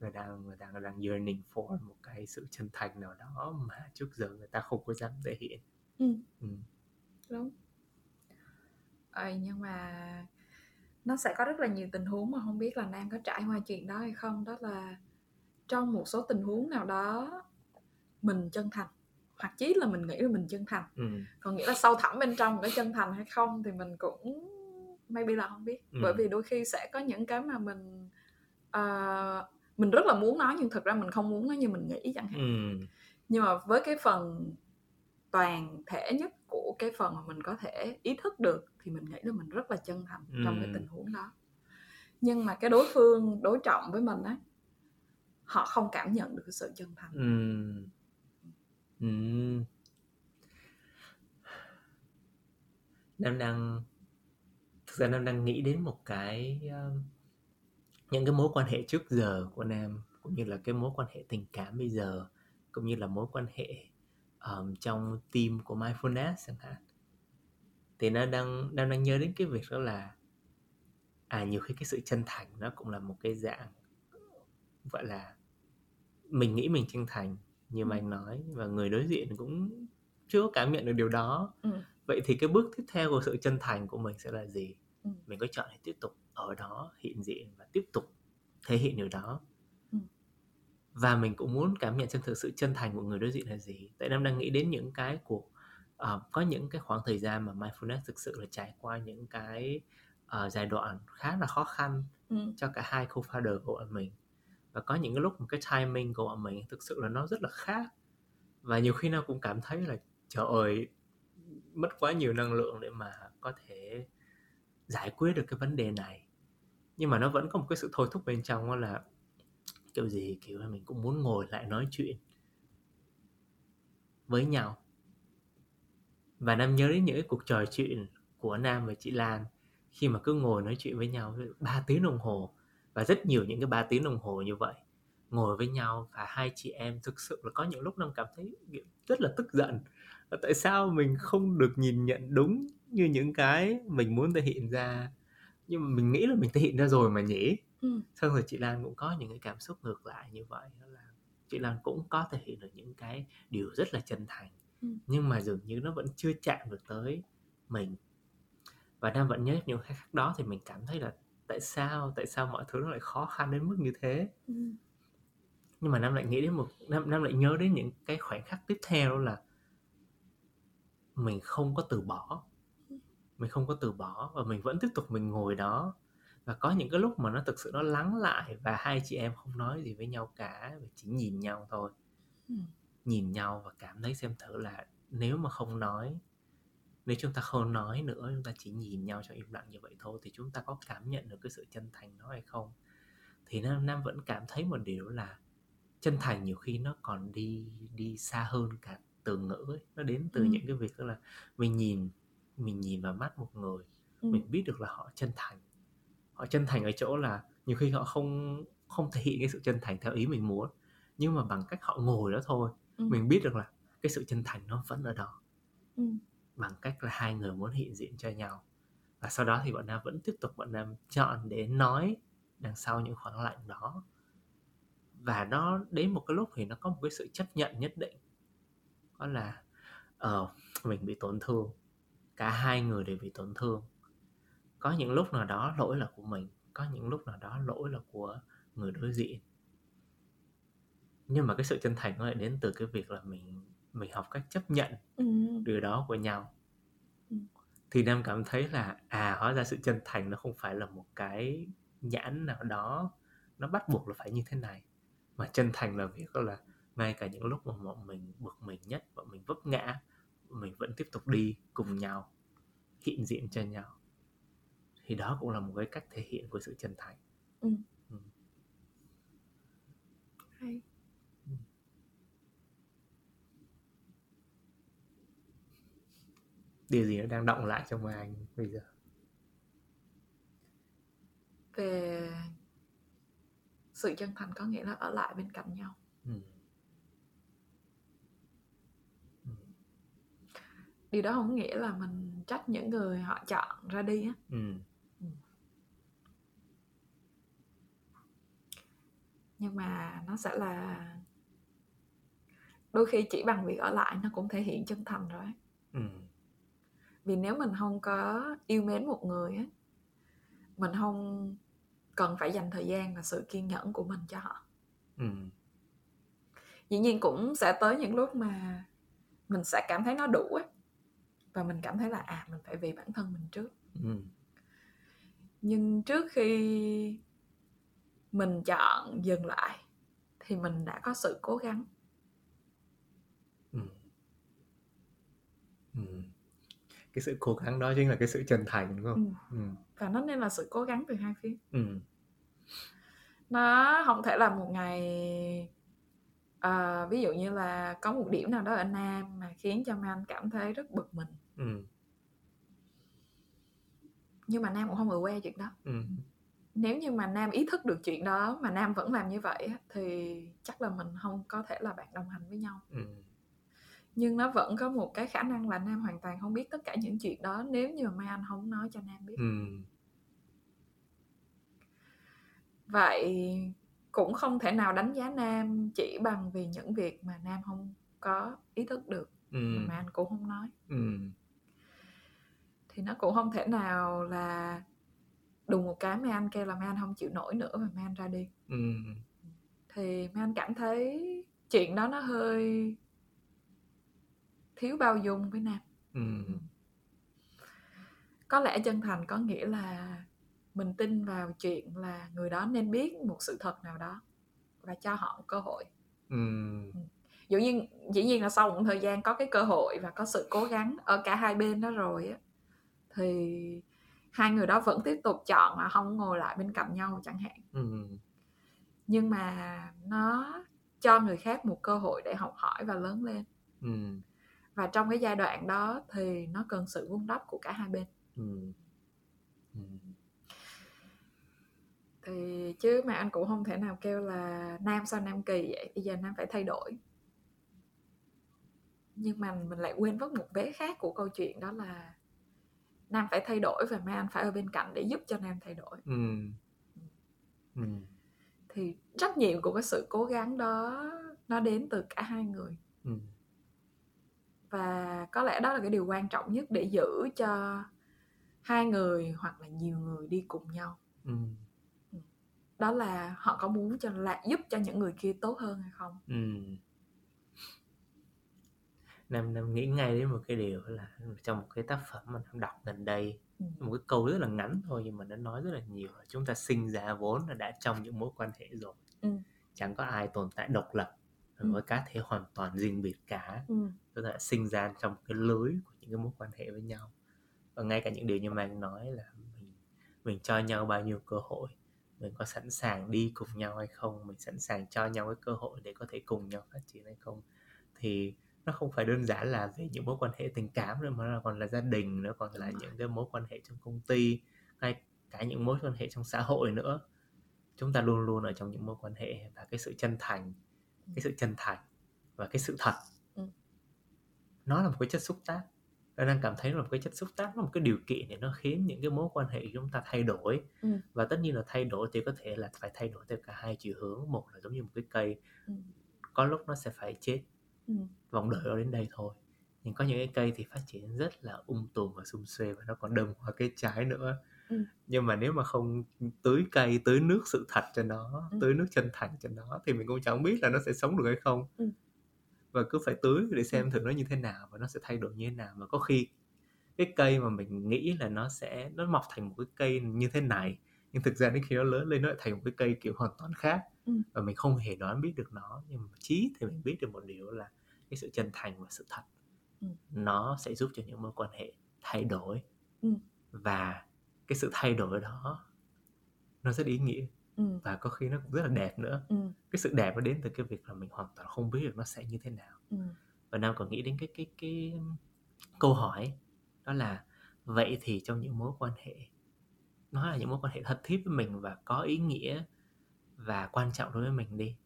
người đang người đang đang yearning for một cái sự chân thành nào đó mà trước giờ người ta không có dám thể hiện Ừ. ừ. đúng ờ, nhưng mà nó sẽ có rất là nhiều tình huống mà không biết là Nam có trải qua chuyện đó hay không đó là trong một số tình huống nào đó mình chân thành hoặc chí là mình nghĩ là mình chân thành Ừ. còn nghĩa là sâu thẳm bên trong có chân thành hay không thì mình cũng maybe là không biết Ừ. bởi vì đôi khi sẽ có những cái mà mình ờ, mình rất là muốn nói nhưng thực ra mình không muốn nói như mình nghĩ chẳng hạn Ừ. nhưng mà với cái phần toàn thể nhất của cái phần mà mình có thể ý thức được thì mình nghĩ là mình rất là chân thành trong cái Ừ. tình huống đó nhưng mà cái đối phương đối trọng với mình á họ không cảm nhận được sự chân thành Ừ. Ừm. Nam đang thực ra Nam đang nghĩ đến một cái, ờ, những cái mối quan hệ trước giờ của Nam, cũng như là cái mối quan hệ tình cảm bây giờ, cũng như là mối quan hệ, ờm, trong team của Mindfulness chẳng hạn. Thì nó đang Nam đang nhớ đến cái việc đó là, à, nhiều khi cái sự chân thành nó cũng là một cái dạng, gọi là, mình nghĩ mình chân thành như mà anh nói và người đối diện cũng chưa có cảm nhận được điều đó ừ. vậy thì cái bước tiếp theo của sự chân thành của mình sẽ là gì Ừ. mình có chọn để tiếp tục ở đó hiện diện và tiếp tục thể hiện điều đó Ừ. và mình cũng muốn cảm nhận chân thực sự chân thành của người đối diện là gì tại nam đang nghĩ đến những cái cuộc uh, có những cái khoảng thời gian mà mindfulness thực sự là trải qua những cái uh, giai đoạn khá là khó khăn Ừ. cho cả hai co-founder của bọn mình và có những cái lúc một cái timing của bọn mình thực sự là nó rất là khác. Và nhiều khi nào cũng cảm thấy là, trời ơi, mất quá nhiều năng lượng để mà có thể giải quyết được cái vấn đề này. Nhưng mà nó vẫn có một cái sự thôi thúc bên trong đó là, kiểu gì, kiểu là mình cũng muốn ngồi lại nói chuyện với nhau. Và nam nhớ đến những cái cuộc trò chuyện của nam và chị lan khi mà cứ ngồi nói chuyện với nhau 3 tiếng đồng hồ và rất nhiều những cái 3 tiếng đồng hồ như vậy. Ngồi với nhau và hai chị em thực sự là có những lúc nam cảm thấy rất là tức giận. Là tại sao mình không được nhìn nhận đúng như những cái mình muốn thể hiện ra? Nhưng mà mình nghĩ là mình thể hiện ra rồi mà nhỉ? Ừ. xong rồi chị Lan cũng có những cái cảm xúc ngược lại như vậy đó là chị Lan cũng có thể hiện được những cái điều rất là chân thành. Ừ. nhưng mà dường như nó vẫn chưa chạm được tới mình. Và Nam vẫn nhớ những cái khác đó thì mình cảm thấy là tại sao tại sao mọi thứ nó lại khó khăn đến mức như thế Ừ. nhưng mà Nam lại nghĩ đến một Nam, Nam lại nhớ đến những cái khoảnh khắc tiếp theo đó là mình không có từ bỏ mình không có từ bỏ và mình vẫn tiếp tục mình ngồi đó và có những cái lúc mà nó thực sự nó lắng lại và hai chị em không nói gì với nhau cả và chỉ nhìn nhau thôi Ừ. nhìn nhau và cảm thấy xem thử là nếu mà không nói nếu chúng ta không nói nữa chúng ta chỉ nhìn nhau trong im lặng như vậy thôi thì chúng ta có cảm nhận được cái sự chân thành đó hay không thì nam nam vẫn cảm thấy một điều là chân thành nhiều khi nó còn đi đi xa hơn cả từ ngữ ấy. nó đến từ Ừ. những cái việc là mình nhìn mình nhìn vào mắt một người Ừ. mình biết được là họ chân thành họ chân thành ở chỗ là nhiều khi họ không không thể hiện cái sự chân thành theo ý mình muốn nhưng mà bằng cách họ ngồi đó thôi Ừ. mình biết được là cái sự chân thành nó vẫn ở đó Ừ bằng cách là hai người muốn hiện diện cho nhau. Và sau đó thì bọn nam vẫn tiếp tục bọn nam chọn để nói đằng sau những khoảng lặng đó. Và nó, đến một cái lúc thì nó có một cái sự chấp nhận nhất định. Đó là ờ mình bị tổn thương. Cả hai người đều bị tổn thương. Có những lúc nào đó lỗi là của mình, có những lúc nào đó lỗi là của người đối diện. Nhưng mà cái sự chân thành nó lại đến từ cái việc là mình mình học cách chấp nhận Ừ. điều đó của nhau Ừ. thì nam cảm thấy là à hóa ra sự chân thành nó không phải là một cái nhãn nào đó nó bắt buộc là phải như thế này mà chân thành là việc đó là ngay cả những lúc mà bọn mình bực mình nhất bọn mình vấp ngã mình vẫn tiếp tục đi cùng nhau hiện diện cho nhau thì đó cũng là một cái cách thể hiện của sự chân thành Hay. Điều gì nó đang động lại trong người anh bây giờ về sự chân thành có nghĩa là ở lại bên cạnh nhau ừ. Ừ. điều đó không nghĩa là mình trách những người họ chọn ra đi á Ừ. nhưng mà nó sẽ là đôi khi chỉ bằng việc ở lại nó cũng thể hiện chân thành rồi ấy. Ừ. vì nếu mình không có yêu mến một người á mình không cần phải dành thời gian và sự kiên nhẫn của mình cho họ Ừ. dĩ nhiên cũng sẽ tới những lúc mà mình sẽ cảm thấy nó đủ ấy và mình cảm thấy là à mình phải vì bản thân mình trước Ừ. nhưng trước khi mình chọn dừng lại thì mình đã có sự cố gắng Ừ. Ừ. cái sự cố gắng đó chính là cái sự chân thành đúng không ừ. ừ. và nó nên là sự cố gắng từ hai phía Ừ. nó không thể là một ngày à, ví dụ như là có một điểm nào đó ở nam mà khiến cho man cảm thấy rất bực mình Ừ. nhưng mà nam cũng không aware chuyện đó ừ nếu như mà nam ý thức được chuyện đó mà nam vẫn làm như vậy thì chắc là mình không có thể là bạn đồng hành với nhau ừ nhưng nó vẫn có một cái khả năng là nam hoàn toàn không biết tất cả những chuyện đó nếu như mà mai anh không nói cho nam biết. Ừ vậy cũng không thể nào đánh giá nam chỉ bằng vì những việc mà nam không có ý thức được ừ mà anh cũng không nói. Ừ thì nó cũng không thể nào là đùng một cái mấy anh kêu là mấy anh không chịu nổi nữa và mấy anh ra đi. Ừ thì mấy anh cảm thấy chuyện đó nó hơi thiếu bao dung với nam. Ừ có lẽ chân thành có nghĩa là mình tin vào chuyện là người đó nên biết một sự thật nào đó và cho họ một cơ hội. Ừ dĩ nhiên dĩ nhiên là sau một thời gian có cái cơ hội và có sự cố gắng ở cả hai bên đó rồi á thì hai người đó vẫn tiếp tục chọn mà không ngồi lại bên cạnh nhau chẳng hạn. Ừ nhưng mà nó cho người khác một cơ hội để học hỏi và lớn lên. Ừ và trong cái giai đoạn đó thì nó cần sự vun đắp của cả hai bên. Ừ ừ thì chứ mà anh cũng không thể nào kêu là nam sao nam kỳ vậy bây giờ nam phải thay đổi. Nhưng mà mình lại quên mất một vế khác của câu chuyện đó là nam phải thay đổi và mấy anh phải ở bên cạnh để giúp cho nam thay đổi. Ừ ừ thì trách nhiệm của cái sự cố gắng đó nó đến từ cả hai người. Ừ và có lẽ đó là cái điều quan trọng nhất để giữ cho hai người hoặc là nhiều người đi cùng nhau. Ừ. Đó là họ có muốn cho là giúp cho những người kia tốt hơn hay không? Ừ. Nam Nam nghĩ ngay đến một cái điều là trong một cái tác phẩm mà Nam đọc gần đây Ừ. một cái câu rất là ngắn thôi nhưng mà nó nói rất là nhiều chúng ta sinh ra vốn là đã trong những mối quan hệ rồi. Ừ. chẳng có ai tồn tại độc lập Ừ. với cá thể hoàn toàn riêng biệt cả ừ. chúng ta đã sinh ra trong cái lưới của những cái mối quan hệ với nhau và ngay cả những điều như Mang nói là mình mình cho nhau bao nhiêu cơ hội mình có sẵn sàng đi cùng nhau hay không mình sẵn sàng cho nhau cái cơ hội để có thể cùng nhau phát triển hay không thì nó không phải đơn giản là về những mối quan hệ tình cảm nữa mà nó còn là gia đình nữa còn là rồi. những cái mối quan hệ trong công ty hay cả những mối quan hệ trong xã hội nữa chúng ta luôn luôn ở trong những mối quan hệ và cái sự chân thành cái sự chân thành và cái sự thật Ừ. nó là một cái chất xúc tác tôi đang cảm thấy là một cái chất xúc tác nó một cái điều kiện để nó khiến những cái mối quan hệ của chúng ta thay đổi Ừ. và tất nhiên là thay đổi thì có thể là phải thay đổi theo cả hai chiều hướng một là giống như một cái cây Ừ. có lúc nó sẽ phải chết Ừ. vòng đời nó đến đây thôi nhưng có những cái cây thì phát triển rất là ung tùm và sum xuê và nó còn đơm hoa kết trái nữa Ừ. nhưng mà nếu mà không tưới cây tưới nước sự thật cho nó Ừ. tưới nước chân thành cho nó thì mình cũng chẳng biết là nó sẽ sống được hay không Ừ. và cứ phải tưới để xem thử nó như thế nào và nó sẽ thay đổi như thế nào và có khi cái cây mà mình nghĩ là nó sẽ nó mọc thành một cái cây như thế này nhưng thực ra đến khi nó lớn lên nó lại thành một cái cây kiểu hoàn toàn khác Ừ. và mình không hề đoán biết được nó nhưng mà chí thì mình biết được một điều là cái sự chân thành và sự thật Ừ. nó sẽ giúp cho những mối quan hệ thay đổi Ừ. và cái sự thay đổi đó nó rất ý nghĩa Ừ. và có khi nó cũng rất là đẹp nữa Ừ. cái sự đẹp nó đến từ cái việc là mình hoàn toàn không biết được nó sẽ như thế nào Ừ. và nam còn nghĩ đến cái cái cái câu hỏi đó là vậy thì trong những mối quan hệ nó là những mối quan hệ thật thiết với mình và có ý nghĩa và quan trọng đối với mình đi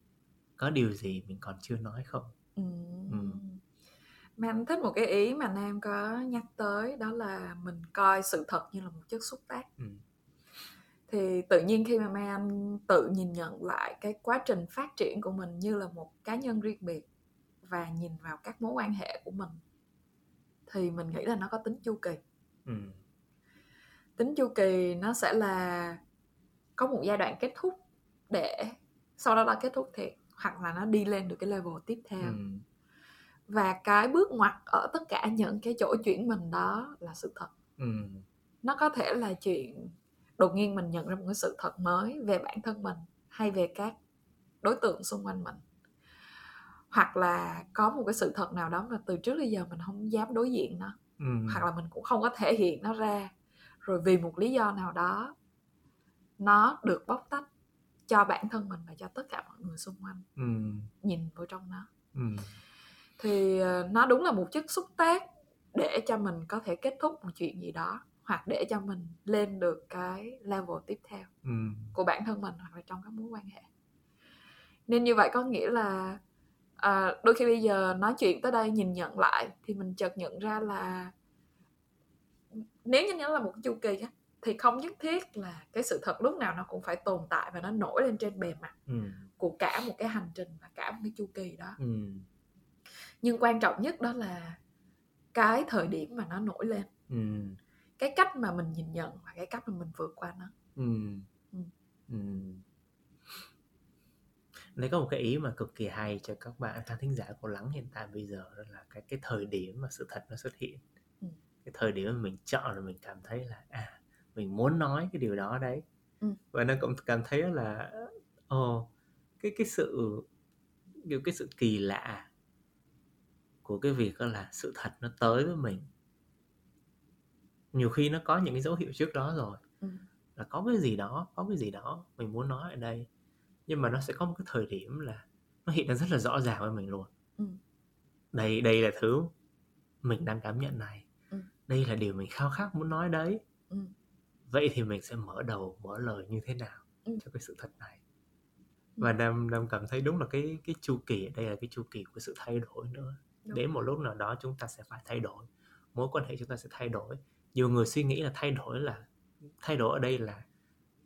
có điều gì mình còn chưa nói không Ừ. Ừ. Mà anh thích một cái ý mà Nam có nhắc tới đó là mình coi sự thật như là một chất xúc tác. ừ. Thì tự nhiên khi mà Mai Anh tự nhìn nhận lại cái quá trình phát triển của mình như là một cá nhân riêng biệt và nhìn vào các mối quan hệ của mình thì mình nghĩ là nó có tính chu kỳ. Ừ. Tính chu kỳ nó sẽ là có một giai đoạn kết thúc để sau đó là kết thúc thiệt hoặc là nó đi lên được cái level tiếp theo. Ừ. và cái bước ngoặt ở tất cả những cái chỗ chuyển mình đó là sự thật Ừ. nó có thể là chuyện đột nhiên mình nhận ra một cái sự thật mới về bản thân mình hay về các đối tượng xung quanh mình hoặc là có một cái sự thật nào đó mà từ trước đến giờ mình không dám đối diện nó Ừ. hoặc là mình cũng không có thể hiện nó ra rồi vì một lý do nào đó nó được bóc tách cho bản thân mình và cho tất cả mọi người xung quanh Ừ. nhìn vào trong nó Ừ. thì ờ, nó đúng là một chất xúc tác để cho mình có thể kết thúc một chuyện gì đó hoặc để cho mình lên được cái level tiếp theo ừ. của bản thân mình hoặc là trong các mối quan hệ nên như vậy có nghĩa là à, đôi khi bây giờ nói chuyện tới đây nhìn nhận lại thì mình chợt nhận ra là nếu như nó là một chu kỳ á, thì không nhất thiết là cái sự thật lúc nào nó cũng phải tồn tại và nó nổi lên trên bề mặt Ừ. của cả một cái hành trình và cả một cái chu kỳ đó Ừ. nhưng quan trọng nhất đó là cái thời điểm mà nó nổi lên Ừ. cái cách mà mình nhìn nhận và cái cách mà mình vượt qua nó Ừ. Ừ. Ừ. Đấy có một cái ý mà cực kỳ hay cho các bạn khán thính giả của lắng hiện tại bây giờ đó là cái cái thời điểm mà sự thật nó xuất hiện Ừ. cái thời điểm mà mình chọn là mình cảm thấy là à mình muốn nói cái điều đó đấy Ừ. và nó cũng cảm thấy là ồ cái cái sự kiểu cái sự kỳ lạ của cái việc đó là sự thật nó tới với mình nhiều khi nó có những cái dấu hiệu trước đó rồi Ừ. là có cái gì đó có cái gì đó mình muốn nói ở đây nhưng mà nó sẽ có một cái thời điểm là nó hiện ra rất là rõ ràng với mình luôn Ừ. đây đây là thứ mình đang cảm nhận này Ừ. đây là điều mình khao khát muốn nói đấy Ừ. vậy thì mình sẽ mở đầu mở lời như thế nào Ừ. cho cái sự thật này và nam nam cảm thấy đúng là cái cái chu kỳ ở đây là cái chu kỳ của sự thay đổi nữa Đúng. đến một lúc nào đó chúng ta sẽ phải thay đổi mối quan hệ chúng ta sẽ thay đổi nhiều người suy nghĩ là thay đổi là thay đổi ở đây là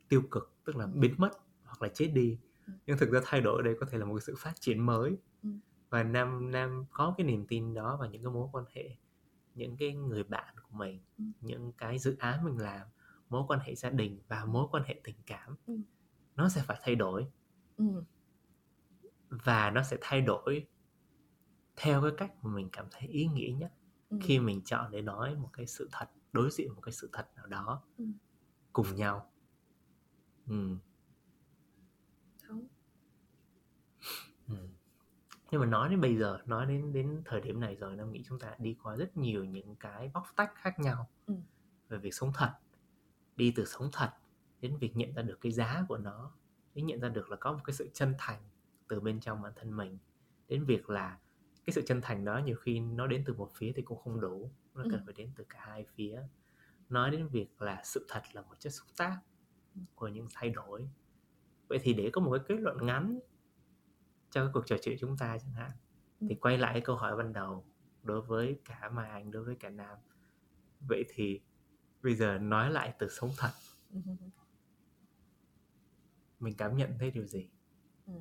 tiêu cực tức là Ừ. biến mất hoặc là chết đi Ừ. nhưng thực ra thay đổi ở đây có thể là một sự phát triển mới Ừ. và nam nam có cái niềm tin đó vào những cái mối quan hệ những cái người bạn của mình Ừ. những cái dự án mình làm mối quan hệ gia đình và mối quan hệ tình cảm Ừ. nó sẽ phải thay đổi ừ. và nó sẽ thay đổi theo cái cách mà mình cảm thấy ý nghĩa nhất Ừ. khi mình chọn để nói một cái sự thật đối diện một cái sự thật nào đó Ừ. cùng nhau ừ. Ừ. nhưng mà nói đến bây giờ nói đến đến thời điểm này rồi nam nghĩ chúng ta đi qua rất nhiều những cái bóc tách khác nhau Ừ. về việc sống thật đi từ sống thật đến việc nhận ra được cái giá của nó đến nhận ra được là có một cái sự chân thành từ bên trong bản thân mình đến việc là cái sự chân thành đó nhiều khi nó đến từ một phía thì cũng không đủ nó cần Ừ. phải đến từ cả hai phía nói đến việc là sự thật là một chất xúc tác Ừ. của những thay đổi vậy thì để có một cái kết luận ngắn cho cái cuộc trò chuyện chúng ta chẳng hạn thì Ừ. quay lại cái câu hỏi ban đầu đối với cả Mai Anh đối với cả Nam vậy thì bây giờ nói lại từ sống thật Ừ. mình cảm nhận thấy điều gì Ừ.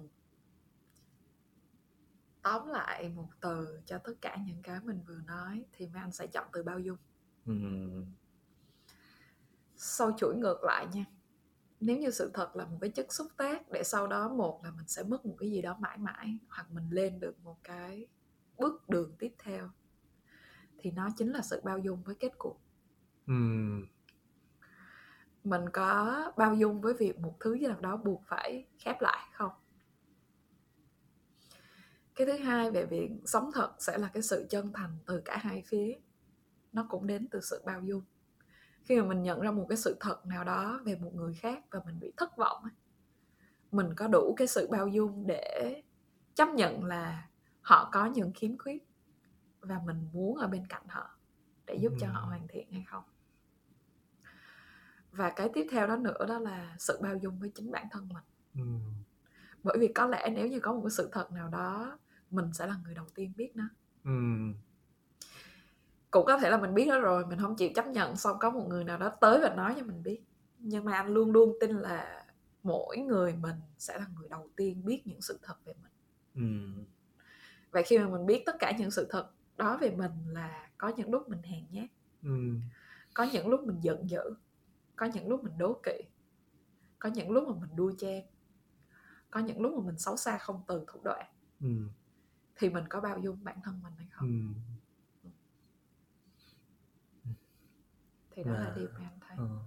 tóm lại một từ cho tất cả những cái mình vừa nói thì mấy anh sẽ chọn từ bao dung. Sau chuỗi ngược lại nha nếu như sự thật là một cái chất xúc tác để sau đó một là mình sẽ mất một cái gì đó mãi mãi hoặc mình lên được một cái bước đường tiếp theo thì nó chính là sự bao dung với kết cục. Mình có bao dung với việc một thứ gì nào đó buộc phải khép lại không cái thứ hai về việc sống thật sẽ là cái sự chân thành từ cả hai phía. Nó cũng đến từ sự bao dung. Khi mà mình nhận ra một cái sự thật nào đó về một người khác và mình bị thất vọng mình có đủ cái sự bao dung để chấp nhận là họ có những khiếm khuyết và mình muốn ở bên cạnh họ để giúp cho họ hoàn thiện hay không. Và cái tiếp theo đó nữa đó là sự bao dung với chính bản thân mình. Bởi vì có lẽ nếu như có một cái sự thật nào đó mình sẽ là người đầu tiên biết nó. Ừm, cũng có thể là mình biết nó rồi mình không chịu chấp nhận xong có một người nào đó tới và nói cho mình biết. Nhưng mà anh luôn luôn tin là mỗi người mình sẽ là người đầu tiên biết những sự thật về mình. Ừm, vậy khi mà mình biết tất cả những sự thật đó về mình là có những lúc mình hèn nhát. Ừm, có những lúc mình giận dữ. Có những lúc mình đố kỵ. Có những lúc mà mình đua chen. Có những lúc mà mình xấu xa không từ thủ đoạn. Ừm, thì mình có bao dung bản thân mình hay không ừm. thì đó là Và- điều mà anh thấy Ờ.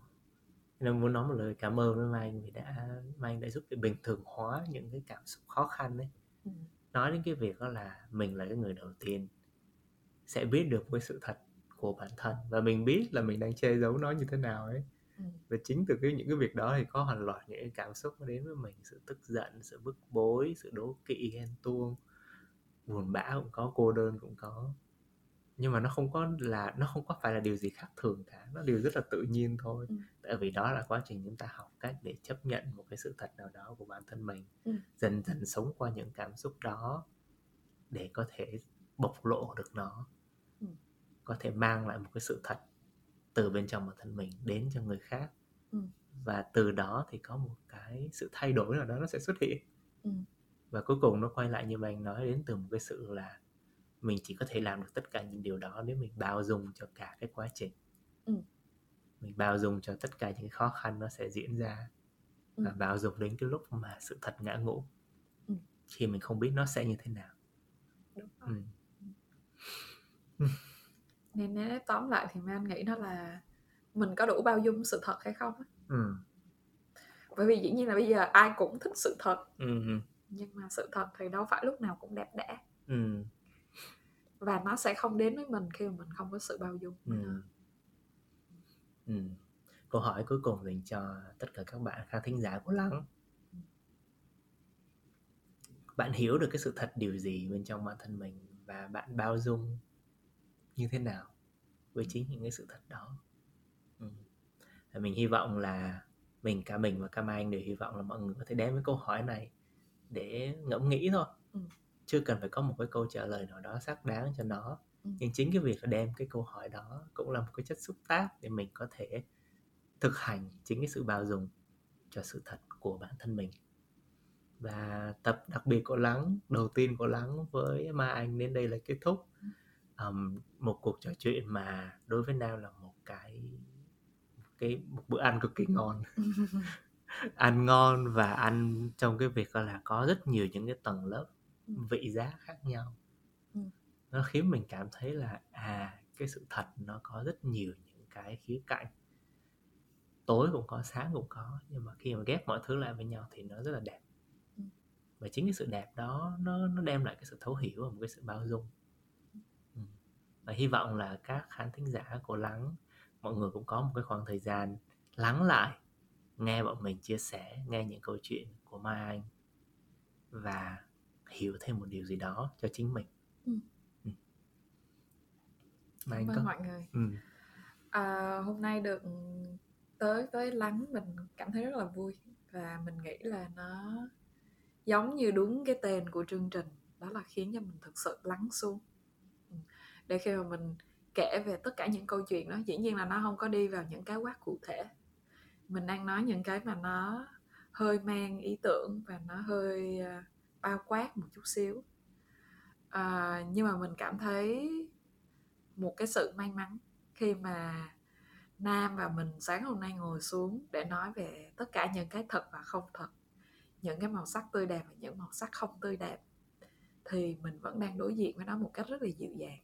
Nên muốn nói một lời cảm ơn với Mai Anh vì đã Mai Anh đã giúp để bình thường hóa những cái cảm xúc khó khăn đấy ừ. nói đến cái việc đó là mình là cái người đầu tiên sẽ biết được cái sự thật của bản thân và mình biết là mình đang che giấu nó như thế nào ấy Ừ. và chính từ cái những cái việc đó thì có hàng loạt những cái cảm xúc đến với mình sự tức giận sự bức bối sự đố kỵ ghen tuông buồn bã cũng có cô đơn cũng có nhưng mà nó không có là nó không có phải là điều gì khác thường cả nó điều rất là tự nhiên thôi Ừ. tại vì đó là quá trình chúng ta học cách để chấp nhận một cái sự thật nào đó của bản thân mình Ừ. dần dần sống qua những cảm xúc đó để có thể bộc lộ được nó Ừ. có thể mang lại một cái sự thật từ bên trong bản thân mình đến cho người khác Ừ. và từ đó thì có một cái sự thay đổi nào đó nó sẽ xuất hiện Ừ. và cuối cùng nó quay lại như anh nói đến từ một cái sự là mình chỉ có thể làm được tất cả những điều đó nếu mình bao dung cho cả cái quá trình Ừ. mình bao dung cho tất cả những khó khăn nó sẽ diễn ra Ừ. và bao dung đến cái lúc mà sự thật ngã ngũ Ừ. khi mình không biết nó sẽ như thế nào đúng rồi. ừ. nên nếu tóm lại thì Mai nghĩ nó là mình có đủ bao dung sự thật hay không. Ừ. bởi vì dĩ nhiên là bây giờ ai cũng thích sự thật Ừ. ừ. nhưng mà sự thật thì đâu phải lúc nào cũng đẹp đẽ Ừ. và nó sẽ không đến với mình khi mà mình không có sự bao dung với nó. Ừ. Ừ. Câu hỏi cuối cùng dành cho tất cả các bạn khán thính giả của Lắng. Bạn hiểu được cái sự thật điều gì bên trong bản thân mình và bạn bao dung như thế nào với chính những cái sự thật đó. Ừ. Mình hy vọng là mình cả mình và cả Mai Anh đều hy vọng là mọi người có thể đem cái câu hỏi này để ngẫm nghĩ thôi. Ừ. Chưa cần phải có một cái câu trả lời nào đó xác đáng cho nó Ừ. nhưng chính cái việc đem cái câu hỏi đó cũng là một cái chất xúc tác để mình có thể thực hành chính cái sự bao dung cho sự thật của bản thân mình và tập đặc biệt của lắng đầu tiên của lắng với ma anh đến đây là kết thúc um, một cuộc trò chuyện mà đối với nam là một cái một cái một bữa ăn cực kỳ ngon ăn ngon và ăn trong cái việc là có rất nhiều những cái tầng lớp Ừ. vị giá khác nhau Ừ. nó khiến mình cảm thấy là à cái sự thật nó có rất nhiều những cái khía cạnh tối cũng có sáng cũng có nhưng mà khi mà ghép mọi thứ lại với nhau thì nó rất là đẹp Ừ. và chính cái sự đẹp đó nó nó đem lại cái sự thấu hiểu và một cái sự bao dung Ừ. và hy vọng là các khán thính giả của lắng mọi người cũng có một cái khoảng thời gian lắng lại nghe bọn mình chia sẻ nghe những câu chuyện của Mai Anh và hiểu thêm một điều gì đó cho chính mình Ừ. Ừ. Mai Anh có mọi người ừ. à, hôm nay được tới với lắng mình cảm thấy rất là vui và mình nghĩ là nó giống như đúng cái tên của chương trình đó là khiến cho mình thực sự lắng xuống Ừ. để khi mà mình kể về tất cả những câu chuyện đó dĩ nhiên là nó không có đi vào những cái quá cụ thể mình đang nói những cái mà nó hơi mang ý tưởng và nó hơi à, bao quát một chút xíu. À, nhưng mà mình cảm thấy một cái sự may mắn khi mà Nam và mình sáng hôm nay ngồi xuống để nói về tất cả những cái thật và không thật những cái màu sắc tươi đẹp và những màu sắc không tươi đẹp thì mình vẫn đang đối diện với nó một cách rất là dịu dàng.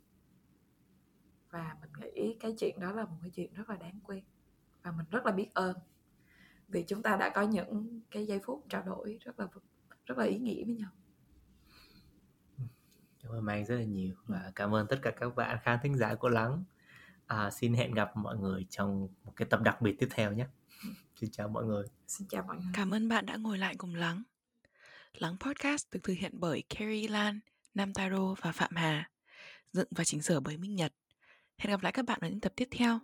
Và mình nghĩ cái chuyện đó là một cái chuyện rất là đáng quý và mình rất là biết ơn vì chúng ta đã có những cái giây phút trao đổi rất là rất là ý nghĩa với nhau Cảm ơn Mai Anh rất là nhiều và cảm ơn tất cả các bạn khán thính giả của Lắng. À, xin hẹn gặp mọi người trong một cái tập đặc biệt tiếp theo nhé. Xin chào mọi người. xin chào mọi người Cảm ơn bạn đã ngồi lại cùng Lắng. Lắng Podcast được thực hiện bởi Carrie Lan, Nam Taro và Phạm Hà. Dựng và chỉnh sửa bởi Minh Nhật. Hẹn gặp lại các bạn ở những tập tiếp theo.